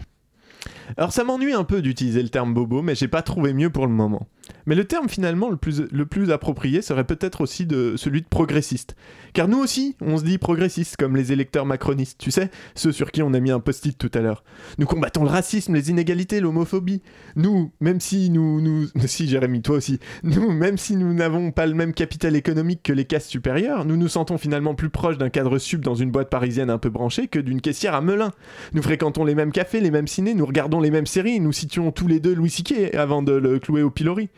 Alors ça m'ennuie un peu d'utiliser le terme bobo, mais j'ai pas trouvé mieux pour le moment. Mais le terme finalement le plus, le plus approprié serait peut-être aussi de celui de progressiste. Car nous aussi, on se dit progressiste, comme les électeurs macronistes, tu sais, ceux sur qui on a mis un post-it tout à l'heure. Nous combattons le racisme, les inégalités, l'homophobie. Nous, même si nous, nous... Si Jérémy, toi aussi. Nous, même si nous n'avons pas le même capital économique que les castes supérieures, nous nous sentons finalement plus proches d'un cadre sub dans une boîte parisienne un peu branchée que d'une caissière à Melun. Nous fréquentons les mêmes cafés, les mêmes cinés, nous regardons les mêmes séries, nous situons tous les deux Louis C.K. avant de le clouer au pilori.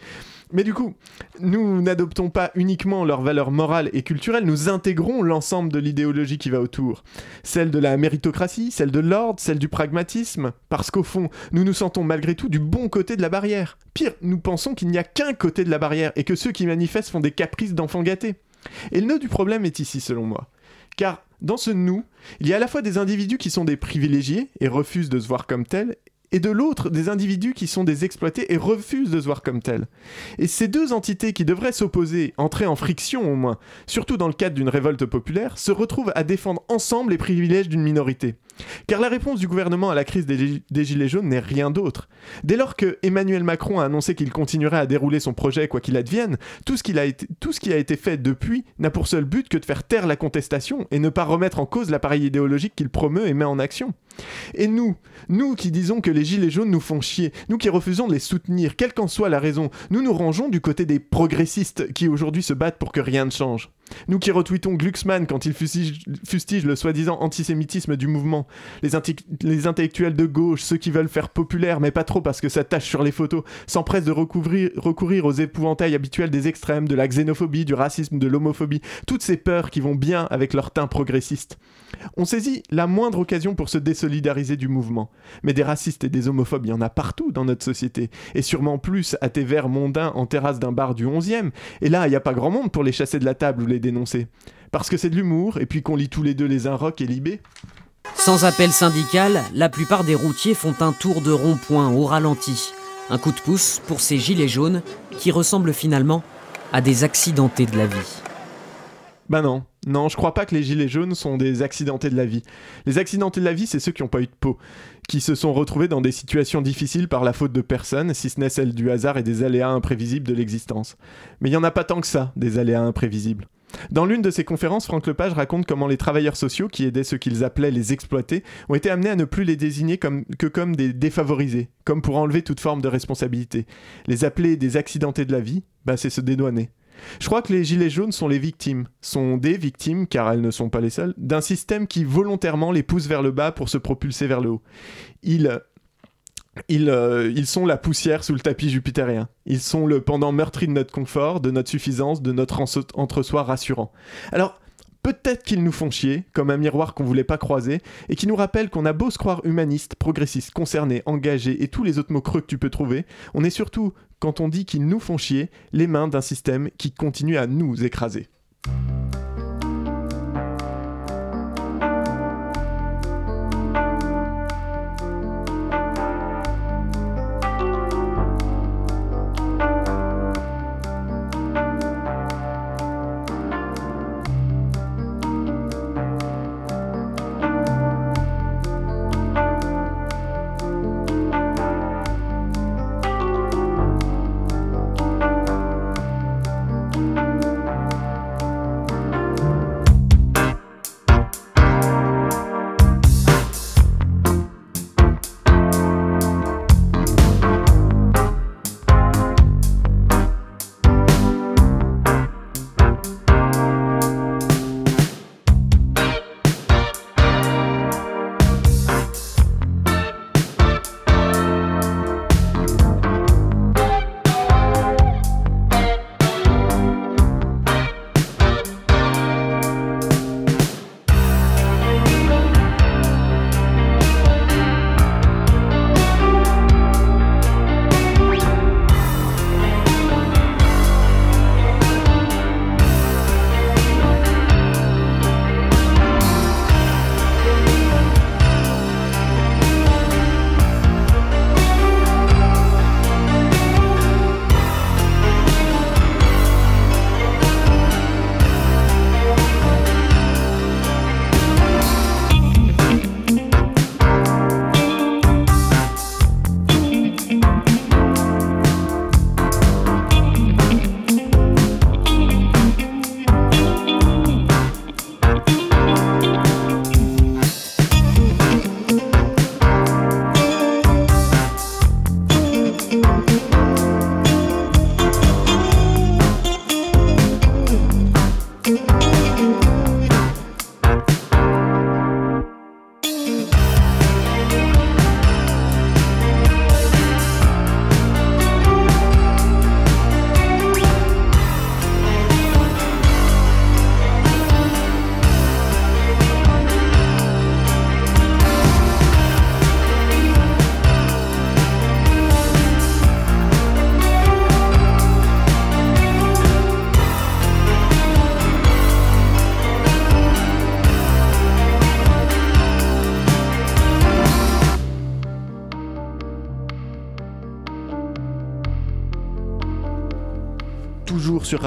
Mais du coup, nous n'adoptons pas uniquement leurs valeurs morales et culturelles, nous intégrons l'ensemble de l'idéologie qui va autour. Celle de la méritocratie, celle de l'ordre, celle du pragmatisme, parce qu'au fond, nous nous sentons malgré tout du bon côté de la barrière. Pire, nous pensons qu'il n'y a qu'un côté de la barrière et que ceux qui manifestent font des caprices d'enfants gâtés. Et le nœud du problème est ici, selon moi. Car dans ce nous, il y a à la fois des individus qui sont des privilégiés et refusent de se voir comme tels, et de l'autre des individus qui sont des exploités et refusent de se voir comme tels. Et ces deux entités qui devraient s'opposer, entrer en friction au moins, surtout dans le cadre d'une révolte populaire, se retrouvent à défendre ensemble les privilèges d'une minorité. Car la réponse du gouvernement à la crise des, Gilets jaunes n'est rien d'autre. Dès lors que Emmanuel Macron a annoncé qu'il continuerait à dérouler son projet quoi qu'il advienne, tout ce qui a été fait depuis n'a pour seul but que de faire taire la contestation et ne pas remettre en cause l'appareil idéologique qu'il promeut et met en action. Et nous, nous qui disons que les Gilets jaunes nous font chier, nous qui refusons de les soutenir, quelle qu'en soit la raison, nous nous rangeons du côté des progressistes qui aujourd'hui se battent pour que rien ne change. Nous qui retweetons Glucksmann quand il fustige, le soi-disant antisémitisme du mouvement, les, intellectuels de gauche, ceux qui veulent faire populaire, mais pas trop parce que ça tâche sur les photos, s'empressent de recourir aux épouvantails habituels des extrêmes, de la xénophobie, du racisme, de l'homophobie, toutes ces peurs qui vont bien avec leur teint progressiste. On saisit la moindre occasion pour se désolidariser du mouvement. Mais des racistes et des homophobes, il y en a partout dans notre société. Et sûrement plus à tes verres mondains en terrasse d'un bar du 11e. Et là, il n'y a pas grand monde pour les chasser de la table ou les dénoncer. Parce que c'est de l'humour, et puis qu'on lit tous les deux les uns rock et libé. Sans appel syndical, la plupart des routiers font un tour de rond-point au ralenti. Un coup de pouce pour ces gilets jaunes qui ressemblent finalement à des accidentés de la vie. Bah non, non, je crois pas que les gilets jaunes sont des accidentés de la vie. Les accidentés de la vie, c'est ceux qui n'ont pas eu de peau, qui se sont retrouvés dans des situations difficiles par la faute de personne, si ce n'est celle du hasard et des aléas imprévisibles de l'existence. Mais il y en a pas tant que ça, des aléas imprévisibles. Dans l'une de ses conférences, Franck Lepage raconte comment les travailleurs sociaux, qui aidaient ceux qu'ils appelaient les exploités, ont été amenés à ne plus les désigner que comme des défavorisés, comme pour enlever toute forme de responsabilité. Les appeler des accidentés de la vie, bah c'est se dédouaner. Je crois que les gilets jaunes sont les victimes, sont des victimes, car elles ne sont pas les seules, d'un système qui volontairement les pousse vers le bas pour se propulser vers le haut. Ils, ils, euh, ils sont la poussière sous le tapis jupitérien. Ils sont le pendant meurtri de notre confort, de notre suffisance, de notre entre-soi rassurant. Alors, peut-être qu'ils nous font chier, comme un miroir qu'on voulait pas croiser, et qui nous rappellent qu'on a beau se croire humaniste, progressiste, concerné, engagé, et tous les autres mots creux que tu peux trouver, on est surtout, quand on dit qu'ils nous font chier, les mains d'un système qui continue à nous écraser.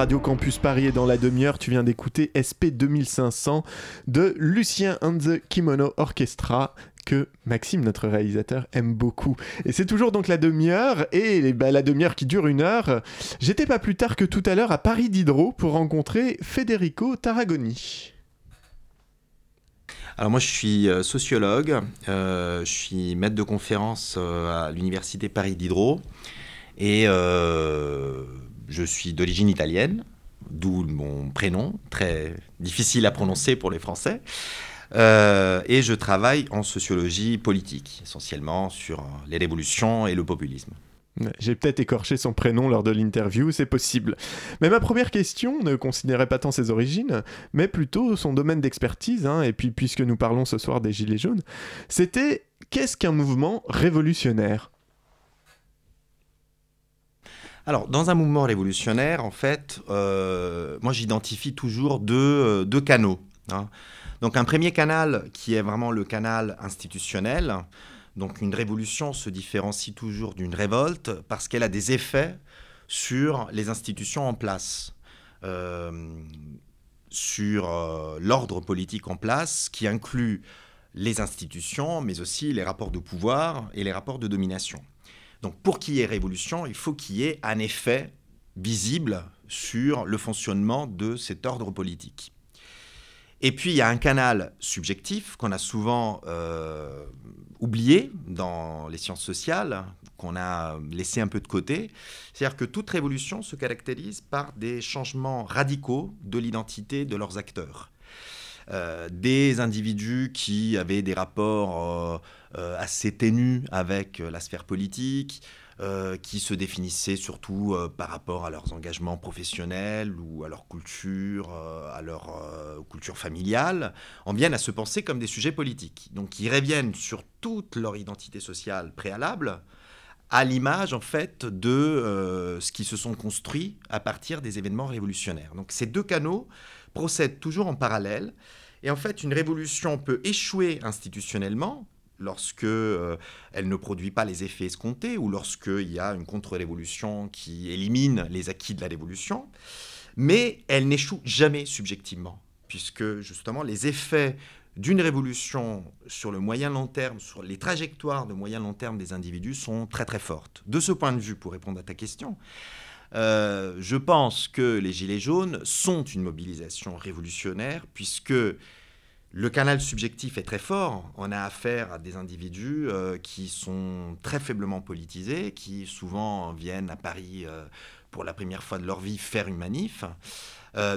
Radio Campus Paris et dans la demi-heure, tu viens d'écouter SP 2500 de Lucien and the Kimono Orchestra que Maxime, notre réalisateur, aime beaucoup. Et c'est toujours donc la demi-heure, et bah, la demi-heure qui dure une heure. J'étais pas plus tard que tout à l'heure à Paris Diderot pour rencontrer Federico Tarragoni. Alors moi je suis euh, sociologue, euh, je suis maître de conférence euh, à l'université Paris Diderot et je suis d'origine italienne. d'où mon prénom, très difficile à prononcer pour les Français. Euh, et je travaille en sociologie politique, essentiellement sur les révolutions et le populisme. J'ai peut-être écorché son prénom lors de l'interview, c'est possible. Mais ma première question ne considérait pas tant ses origines, mais plutôt son domaine d'expertise, hein, et puis puisque nous parlons ce soir des Gilets jaunes, c'était qu'est-ce qu'un mouvement révolutionnaire? Alors, dans un mouvement révolutionnaire, en fait, euh, moi j'identifie toujours deux, euh, canaux. hein. Donc, un premier canal qui est vraiment le canal institutionnel. Donc, une révolution se différencie toujours d'une révolte parce qu'elle a des effets sur les institutions en place. Euh, sur l'ordre politique en place qui inclut les institutions, mais aussi les rapports de pouvoir et les rapports de domination. Donc pour qu'il y ait révolution, il faut qu'il y ait un effet visible sur le fonctionnement de cet ordre politique. Et puis il y a un canal subjectif qu'on a souvent euh, oublié dans les sciences sociales, qu'on a laissé un peu de côté. C'est-à-dire que toute révolution se caractérise par des changements radicaux de l'identité de leurs acteurs. Euh, des individus qui avaient des rapports euh, euh, assez ténus avec la sphère politique, qui se définissaient surtout par rapport à leurs engagements professionnels ou à leur culture, à leur culture familiale, en viennent à se penser comme des sujets politiques. Donc ils reviennent sur toute leur identité sociale préalable à l'image en fait de ce qui se sont construits à partir des événements révolutionnaires. Donc ces deux canaux procèdent toujours en parallèle et en fait une révolution peut échouer institutionnellement lorsque euh, elle ne produit pas les effets escomptés ou lorsqu'il y a une contre-révolution qui élimine les acquis de la révolution, mais elle n'échoue jamais subjectivement, puisque justement les effets d'une révolution sur le moyen long terme, sur les trajectoires de moyen long terme des individus sont très très fortes. De ce point de vue, pour répondre à ta question, euh, je pense que les Gilets jaunes sont une mobilisation révolutionnaire, puisque le canal subjectif est très fort. On a affaire à des individus euh, qui sont très faiblement politisés, qui souvent viennent à Paris euh, pour la première fois de leur vie faire une manif.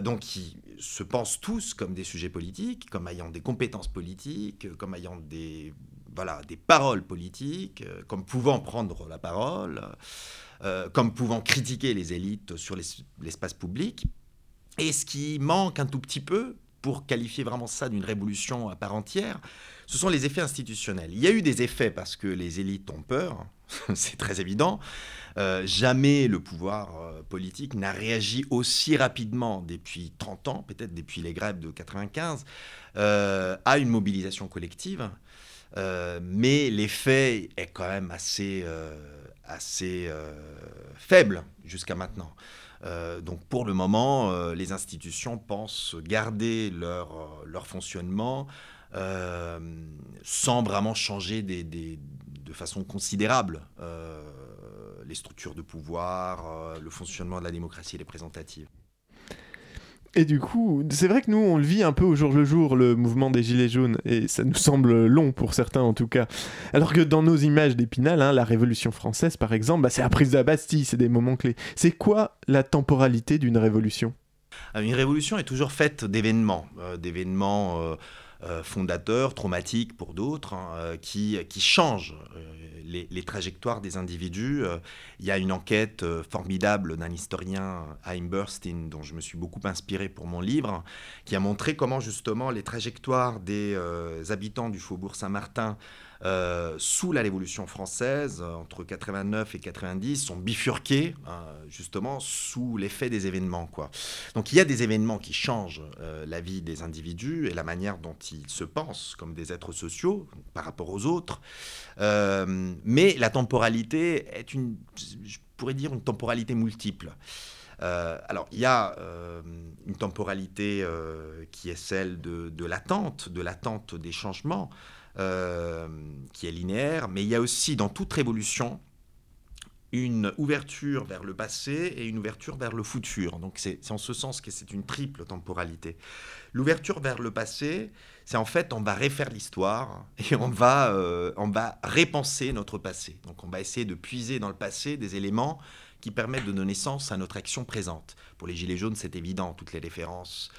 Donc, qui se pensent tous comme des sujets politiques, comme ayant des compétences politiques, comme ayant des, voilà, des paroles politiques, euh, comme pouvant prendre la parole, euh, comme pouvant critiquer les élites sur l'es- l'espace public. Et ce qui manque un tout petit peu pour qualifier vraiment ça d'une révolution à part entière, ce sont les effets institutionnels. Il y a eu des effets parce que les élites ont peur, c'est très évident. Euh, jamais le pouvoir politique n'a réagi aussi rapidement depuis 30 ans, peut-être depuis les grèves de 95, euh, à une mobilisation collective. Euh, mais l'effet est quand même assez, euh, assez euh, faible jusqu'à maintenant. Donc pour le moment, les institutions pensent garder leur, leur fonctionnement sans vraiment changer de façon considérable les structures de pouvoir, le fonctionnement de la démocratie représentative. Et du coup, c'est vrai que nous, on le vit un peu au jour le jour, le mouvement des Gilets jaunes, et ça nous semble long pour certains en tout cas. Alors que dans nos images d'Épinal, hein, la Révolution française par exemple, bah, c'est la prise de la Bastille, c'est des moments clés. C'est quoi la temporalité d'une révolution? Euh, Une révolution est toujours faite d'événements, euh, d'événements euh, fondateurs, traumatiques pour d'autres, hein, qui, qui changent les, trajectoires des individus. Euh, Il y a une enquête euh, formidable d'un historien, Haim Burstein, dont je me suis beaucoup inspiré pour mon livre, qui a montré comment justement les trajectoires des euh, habitants du faubourg Saint-Martin euh, sous la Révolution française, euh, entre 89 et 90, sont bifurqués hein, justement sous l'effet des événements. Donc il y a des événements qui changent euh, la vie des individus et la manière dont ils se pensent comme des êtres sociaux par rapport aux autres. Mais la temporalité est une, je pourrais dire, une temporalité multiple. Alors, il y a une temporalité qui est celle de l'attente, de l'attente des changements, euh, qui est linéaire, mais il y a aussi dans toute révolution une ouverture vers le passé et une ouverture vers le futur. Donc c'est en ce sens que c'est une triple temporalité. L'ouverture vers le passé, c'est en fait on va refaire l'histoire et on va, euh, on va repenser notre passé. Donc on va essayer de puiser dans le passé des éléments qui permettent de donner sens à notre action présente. Pour les Gilets jaunes, c'est évident, toutes les références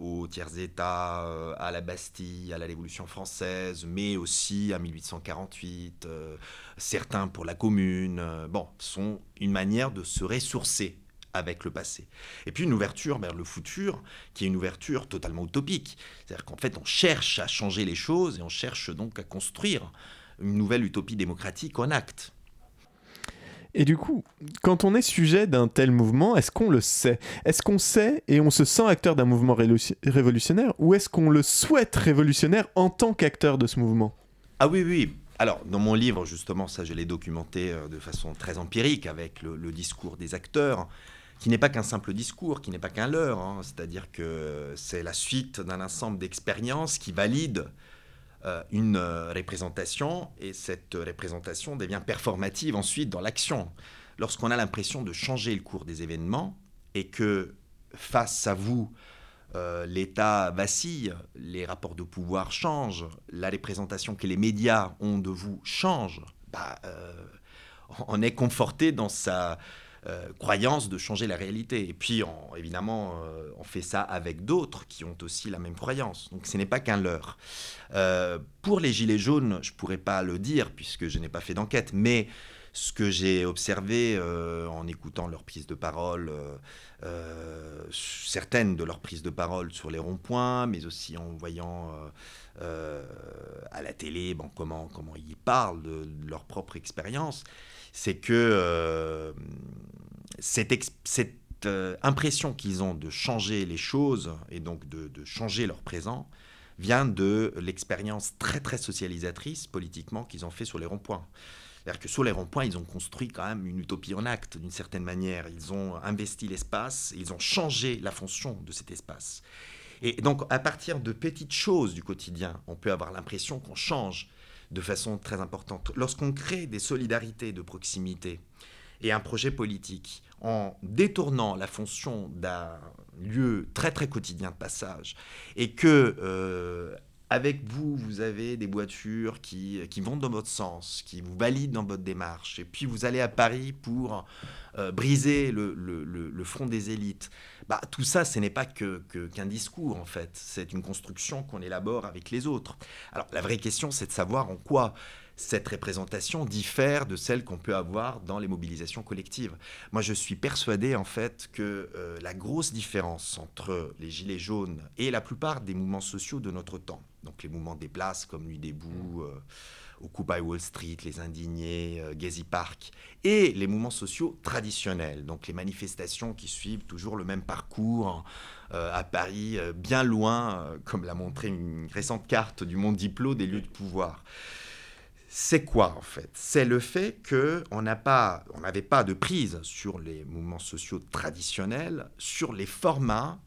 aux tiers états, euh, à la Bastille, à la Révolution française, mais aussi à 1848, euh, certains pour la Commune, euh, bon, sont une manière de se ressourcer avec le passé. Et puis une ouverture vers le futur, qui est une ouverture totalement utopique. C'est-à-dire qu'en fait, on cherche à changer les choses et on cherche donc à construire une nouvelle utopie démocratique en acte. Et du coup, quand on est sujet d'un tel mouvement, est-ce qu'on le sait? Est-ce qu'on sait et on se sent acteur d'un mouvement révolutionnaire ou est-ce qu'on le souhaite révolutionnaire en tant qu'acteur de ce mouvement? Ah oui, oui. Alors, dans mon livre, justement, ça, je l'ai documenté euh, de façon très empirique avec le, discours des acteurs, qui n'est pas qu'un simple discours, qui n'est pas qu'un leurre. hein. C'est-à-dire que c'est la suite d'un ensemble d'expériences qui valident une euh, représentation, et cette représentation devient performative ensuite dans l'action. Lorsqu'on a l'impression de changer le cours des événements, et que face à vous, euh, l'État vacille, les rapports de pouvoir changent, la représentation que les médias ont de vous change, bah, euh, on est conforté dans sa euh, croyance de changer la réalité. Et puis, on- évidemment, euh, on fait ça avec d'autres qui ont aussi la même croyance. Donc, ce n'est pas qu'un leurre. Euh, pour les Gilets jaunes, je ne pourrais pas le dire puisque je n'ai pas fait d'enquête, mais ce que j'ai observé en écoutant leurs prises de parole, certaines de leurs prises de parole sur les ronds-points, mais aussi en voyant à la télé comment, comment ils parlent de leur propre expérience, c'est que euh, cette, euh, impression qu'ils ont de changer les choses et donc de, de changer leur présent vient de l'expérience très très socialisatrice politiquement qu'ils ont fait sur les ronds-points. C'est-à-dire que sur les ronds-points, ils ont construit quand même une utopie en acte, d'une certaine manière. Ils ont investi l'espace, ils ont changé la fonction de cet espace. Et donc, à partir de petites choses du quotidien, on peut avoir l'impression qu'on change de façon très importante. Lorsqu'on crée des solidarités de proximité et un projet politique en détournant la fonction d'un lieu très très quotidien de passage et que euh, avec vous, vous avez des voitures qui, qui vont dans votre sens, qui vous valident dans votre démarche, et puis vous allez à Paris pour euh, briser le, le- le- front des élites. Bah, tout ça, ce n'est pas que- qu'un discours, en fait. C'est une construction qu'on élabore avec les autres. Alors, la vraie question, c'est de savoir en quoi cette représentation diffère de celle qu'on peut avoir dans les mobilisations collectives. Moi, je suis persuadé, en fait, que euh, la grosse différence entre les Gilets jaunes et la plupart des mouvements sociaux de notre temps, donc les mouvements des places comme Nuit debout, euh, Occupy Wall Street, les indignés, euh, Gezi Park, et les mouvements sociaux traditionnels, donc les manifestations qui suivent toujours le même parcours euh, à Paris, euh, bien loin, comme l'a montré une récente carte du monde diplôme des lieux de pouvoir. C'est quoi en fait? C'est le fait qu'on n'avait pas de prise sur les mouvements sociaux traditionnels, sur les formats,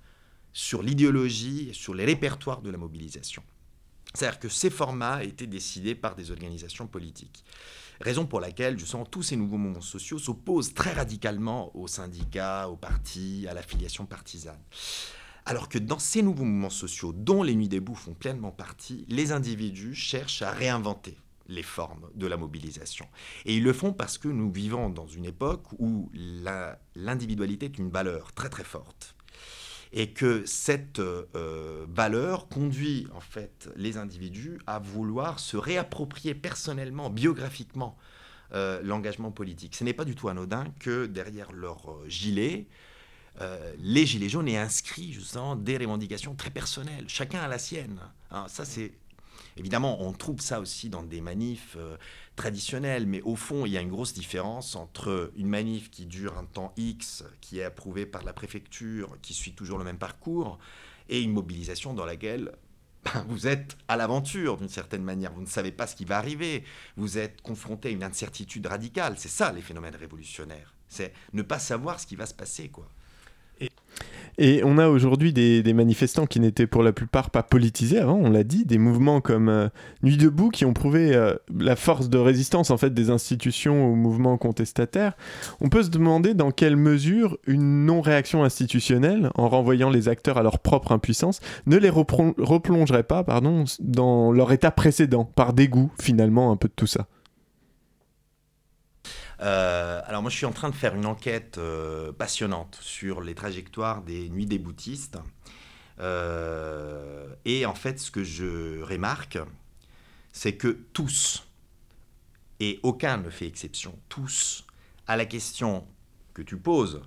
sur l'idéologie, sur les répertoires de la mobilisation. C'est-à-dire que ces formats étaient décidés par des organisations politiques. Raison pour laquelle, justement, tous ces nouveaux mouvements sociaux s'opposent très radicalement aux syndicats, aux partis, à l'affiliation partisane. Alors que dans ces nouveaux mouvements sociaux, dont les Nuits debout font pleinement partie, les individus cherchent à réinventer les formes de la mobilisation. Et ils le font parce que nous vivons dans une époque où l'individualité est une valeur très très forte et que cette euh, valeur conduit en fait les individus à vouloir se réapproprier personnellement, biographiquement, euh, l'engagement politique. Ce n'est pas du tout anodin que derrière leur euh, gilet, les gilets jaunes aient inscrit justement des revendications très personnelles. Chacun a la sienne. hein. ça c'est Évidemment, on trouve ça aussi dans des manifs euh, traditionnels, mais au fond, il y a une grosse différence entre une manif qui dure un temps X, qui est approuvée par la préfecture, qui suit toujours le même parcours, et une mobilisation dans laquelle ben, vous êtes à l'aventure d'une certaine manière, vous ne savez pas ce qui va arriver, vous êtes confronté à une incertitude radicale. C'est ça les phénomènes révolutionnaires, c'est ne pas savoir ce qui va se passer, quoi. Et on a aujourd'hui des, manifestants qui n'étaient pour la plupart pas politisés avant, on l'a dit, des mouvements comme euh, Nuit debout qui ont prouvé euh, la force de résistance en fait des institutions aux mouvements contestataires. On peut se demander dans quelle mesure une non-réaction institutionnelle, en renvoyant les acteurs à leur propre impuissance, ne les replongerait pas pardon, dans leur état précédent, par dégoût finalement un peu de tout ça. Euh, alors moi, je suis en train de faire une enquête euh, passionnante sur les trajectoires des nuits des. Euh, et en fait, ce que je remarque, c'est que tous, et aucun ne fait exception, tous, à la question que tu poses,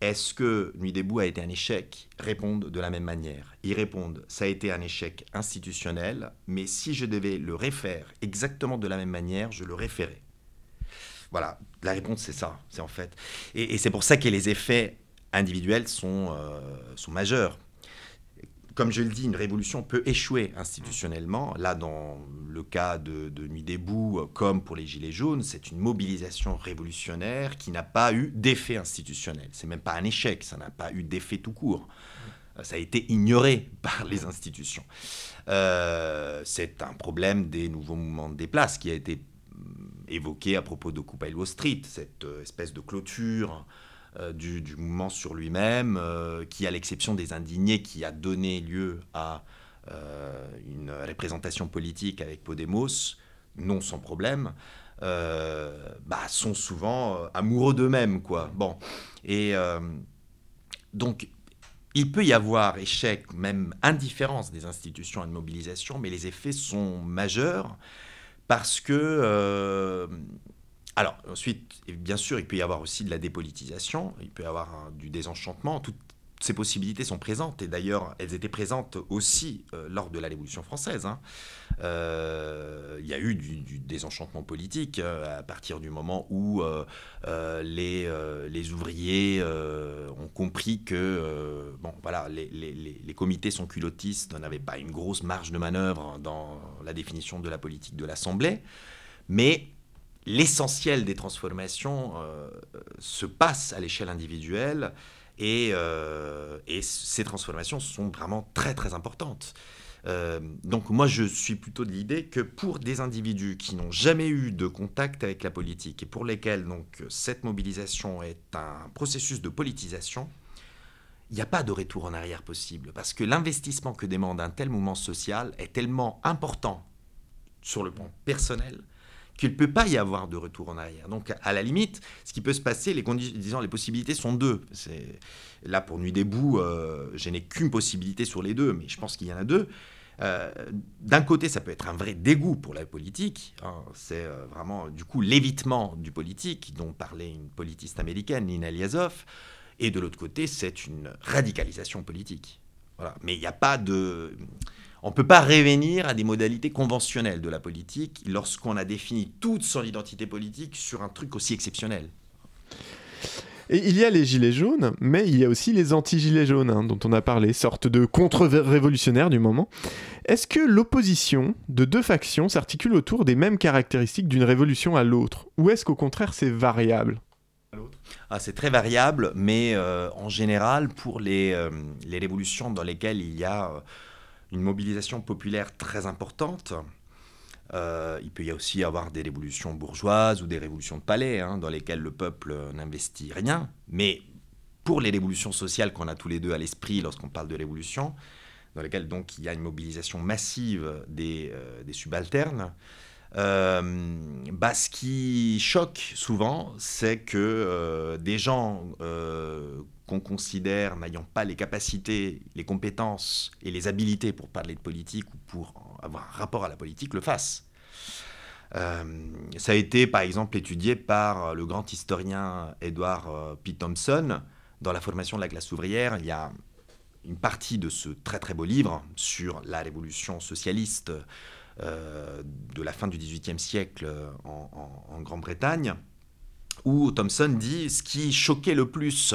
est-ce que Nuit debout a été un échec Répondent de la même manière. Ils répondent, ça a été un échec institutionnel, mais si je devais le refaire exactement de la même manière, je le référais. Voilà, la réponse c'est ça, c'est en fait. Et, et c'est pour ça que les effets individuels sont, euh, sont majeurs. Comme je le dis, une révolution peut échouer institutionnellement. Là, dans le cas de, de Nuit debout, euh, comme pour les Gilets jaunes, c'est une mobilisation révolutionnaire qui n'a pas eu d'effet institutionnel. C'est même pas un échec, ça n'a pas eu d'effet tout court. Euh, Ça a été ignoré par les institutions. Euh, c'est un problème des nouveaux mouvements des places qui a été évoqué à propos d'Occupy Wall Street, cette euh, espèce de clôture euh, du, du mouvement sur lui-même, euh, qui, à l'exception des indignés, qui a donné lieu à euh, une représentation politique avec Podemos, non sans problème, bah, sont souvent amoureux d'eux-mêmes, quoi. Bon, et donc il peut y avoir échec, même indifférence des institutions à une mobilisation, mais les effets sont majeurs parce que euh, alors, ensuite, bien sûr, il peut y avoir aussi de la dépolitisation, il peut y avoir du désenchantement, ces possibilités sont présentes, et d'ailleurs, elles étaient présentes aussi euh, lors de la Révolution française. hein. Euh, il y a eu du, désenchantement politique euh, à partir du moment où les, les ouvriers ont compris que bon, voilà, les, les- les- comités sans culottistes n'avaient pas une grosse marge de manœuvre dans la définition de la politique de l'Assemblée, mais l'essentiel des transformations se passe à l'échelle individuelle et, euh, ces transformations sont vraiment très très importantes. Euh, donc moi je suis plutôt de l'idée que pour des individus qui n'ont jamais eu de contact avec la politique et pour lesquels donc cette mobilisation est un processus de politisation, il n'y a pas de retour en arrière possible parce que l'investissement que demande un tel mouvement social est tellement important sur le plan personnel qu'il ne peut pas y avoir de retour en arrière. Donc, à la limite, ce qui peut se passer, les, disons, les possibilités sont deux. Là, pour Nuit debout, euh, je n'ai qu'une possibilité sur les deux, mais je pense qu'il y en a deux. Euh, D'un côté, ça peut être un vrai dégoût pour la politique. hein. C'est euh, vraiment, du coup, l'évitement du politique, dont parlait une politiste américaine, Nina Liazov. Et de l'autre côté, c'est une radicalisation politique. Voilà. Mais il n'y a pas de... On ne peut pas revenir à des modalités conventionnelles de la politique lorsqu'on a défini toute son identité politique sur un truc aussi exceptionnel. Et il y a les gilets jaunes, mais il y a aussi les anti-gilets jaunes, hein, dont on a parlé, sorte de contre-révolutionnaires du moment. Est-ce que l'opposition de deux factions s'articule autour des mêmes caractéristiques d'une révolution à l'autre? Ou est-ce qu'au contraire c'est variable? Ah, c'est très variable, mais euh, en général, pour les, euh, les révolutions dans lesquelles il y a euh, une mobilisation populaire très importante, euh, il peut y aussi avoir des révolutions bourgeoises ou des révolutions de palais, hein, dans lesquelles le peuple n'investit rien. Mais pour les révolutions sociales qu'on a tous les deux à l'esprit lorsqu'on parle de révolution, dans lesquelles donc il y a une mobilisation massive des, euh, subalternes, euh, bah, ce qui choque souvent, c'est que euh, des gens qu'on considère n'ayant pas les capacités, les compétences et les habilités pour parler de politique ou pour avoir un rapport à la politique le fassent. Euh, ça a été par exemple étudié par le grand historien Edward euh, P. Thompson dans la formation de la classe ouvrière. Il y a une partie de ce très très beau livre sur la révolution socialiste euh, de la fin du XVIIIe siècle en, en- en Grande-Bretagne, où Thomson dit ce qui choquait le plus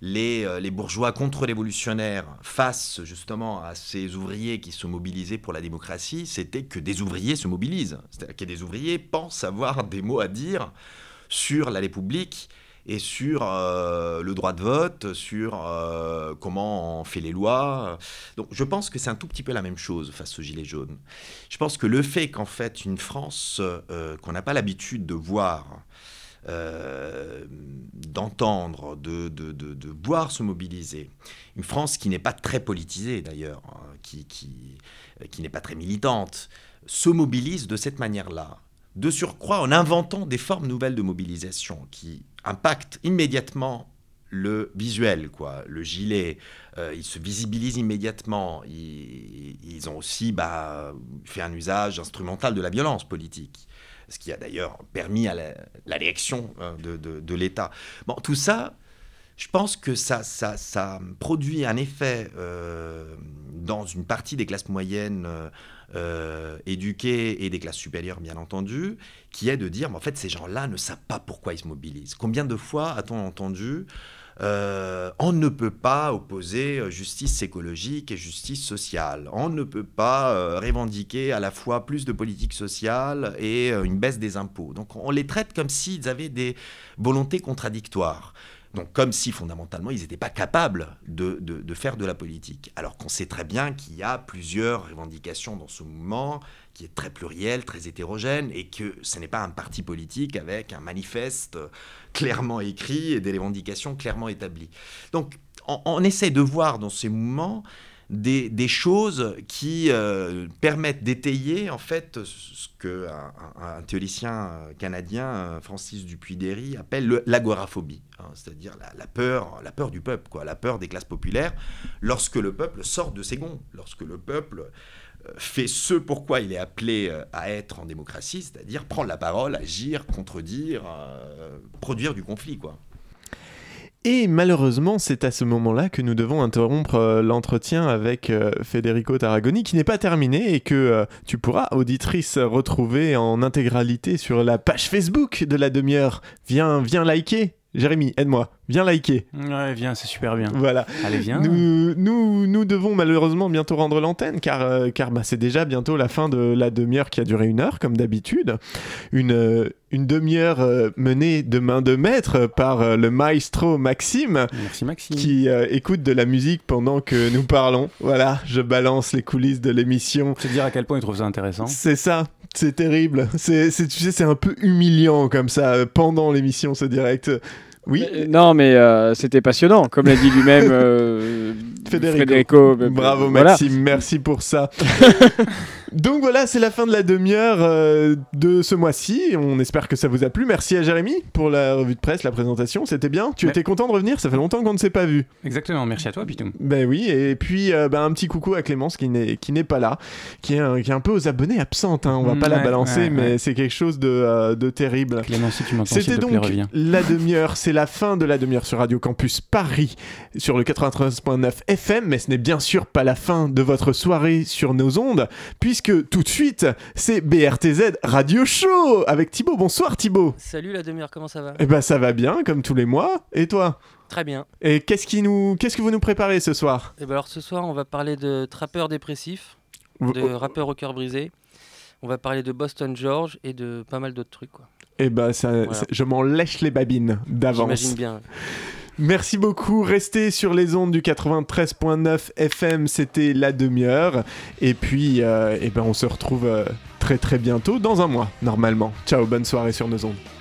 les, euh, les bourgeois contre-révolutionnaires face justement à ces ouvriers qui se mobilisaient pour la démocratie, c'était que des ouvriers se mobilisent. C'est-à-dire que des ouvriers pensent avoir des mots à dire sur la République et sur euh, le droit de vote, sur euh, comment on fait les lois. Donc je pense que c'est un tout petit peu la même chose face aux Gilets jaunes. Je pense que le fait qu'en fait une France qu'on n'a pas l'habitude de voir, euh, d'entendre, de, de, voir se mobiliser, une France qui n'est pas très politisée d'ailleurs, hein, qui, qui, n'est pas très militante, se mobilise de cette manière-là de surcroît en inventant des formes nouvelles de mobilisation qui impactent immédiatement le visuel, quoi, le gilet. Euh, ils se visibilisent immédiatement. Ils, ils ont aussi bah, fait un usage instrumental de la violence politique, ce qui a d'ailleurs permis à la, euh, de, de- l'État. Bon, tout ça, je pense que ça, ça, ça produit un effet euh, dans une partie des classes moyennes euh, éduquées et des classes supérieures, bien entendu, qui est de dire, mais en fait, ces gens-là ne savent pas pourquoi ils se mobilisent. Combien de fois a-t-on entendu euh, on ne peut pas opposer euh, justice écologique et justice sociale. On ne peut pas euh, revendiquer à la fois plus de politique sociale et une baisse des impôts. Donc on les traite comme s'ils avaient des volontés contradictoires. Donc comme si fondamentalement ils n'étaient pas capables de, faire de la politique. Alors qu'on sait très bien qu'il y a plusieurs revendications dans ce mouvement qui est très pluriel, très hétérogène, et que ce n'est pas un parti politique avec un manifeste euh, clairement écrit et des revendications clairement établies. Donc on, on essaie de voir dans ces mouvements des, choses qui euh, permettent d'étayer en fait ce que un, théoricien euh, canadien, euh, Francis Dupuy-Derry, appelle le- l'agoraphobie, hein, c'est-à-dire la, peur, la peur du peuple, quoi, la peur des classes populaires, lorsque le peuple sort de ses gonds, lorsque le peuple fait ce pourquoi il est appelé à être en démocratie, c'est-à-dire prendre la parole, agir, contredire, produire du conflit, quoi. Et malheureusement, c'est à ce moment-là que nous devons interrompre euh, l'entretien avec euh, Federico Tarragoni, qui n'est pas terminé et que euh, tu pourras, auditrice, retrouver en intégralité sur la page Facebook de la demi-heure. Viens, viens liker. Jérémy, aide-moi. Viens liker. Ouais, viens, c'est super bien. Voilà. Allez, viens. Nous, nous, nous devons malheureusement bientôt rendre l'antenne car, euh, car bah, c'est déjà bientôt la fin de la demi-heure qui a duré une heure comme d'habitude. Une, euh, une demi-heure euh, menée de main de maître par euh, le maestro Maxime, Merci Maxime. qui euh, écoute de la musique pendant que nous parlons. Voilà, je balance les coulisses de l'émission. te dire à quel point il trouve ça intéressant. C'est ça, c'est terrible. C'est, c'est- tu sais, c'est un peu humiliant comme ça pendant l'émission ce direct. Oui. Euh, Non, mais euh, c'était passionnant, comme l'a dit lui-même euh, Federico. Federico. Bravo voilà. Maxime, merci pour ça. Donc voilà, c'est la fin de la demi-heure euh, de ce mois-ci. On espère que ça vous a plu. Merci à Jérémy pour la revue de presse, la présentation. C'était bien. Tu Ouais. étais content de revenir? Ça fait longtemps qu'on ne s'est pas vu. Exactement, merci à toi, Pitou. Ben oui, et puis euh, ben, un petit coucou à Clémence qui n'est, qui n'est pas là, qui est, un, qui est un peu aux abonnés absentes. hein. On va pas la balancer, ouais, mais c'est quelque chose de, euh, de terrible. Clément, si tu m'entends, C'était plaît, donc la demi-heure, c'est la fin de la demi-heure sur Radio Campus Paris sur le 93.9 FM, mais ce n'est bien sûr pas la fin de votre soirée sur nos ondes, puisque tout de suite, c'est BRTZ Radio Show avec Thibaut. Bonsoir Thibaut. Salut la demi-heure, comment ça va Eh ben ça va bien, comme tous les mois. Et toi Très bien. Et qu'est-ce qui nous, qu'est-ce que vous nous préparez ce soir? Et ben alors ce soir, on va parler de trappeurs dépressifs, de rappeurs au cœur brisé. On va parler de Boston George et de pas mal d'autres trucs. Quoi. Eh ben ça, Voilà. ça- je m'en lèche les babines d'avance. J'imagine bien. Merci beaucoup. Restez sur les ondes du 93.9 FM. C'était la demi-heure. Et puis, euh, eh ben, on se retrouve euh, très très bientôt dans un mois, normalement. Ciao, bonne soirée sur nos ondes.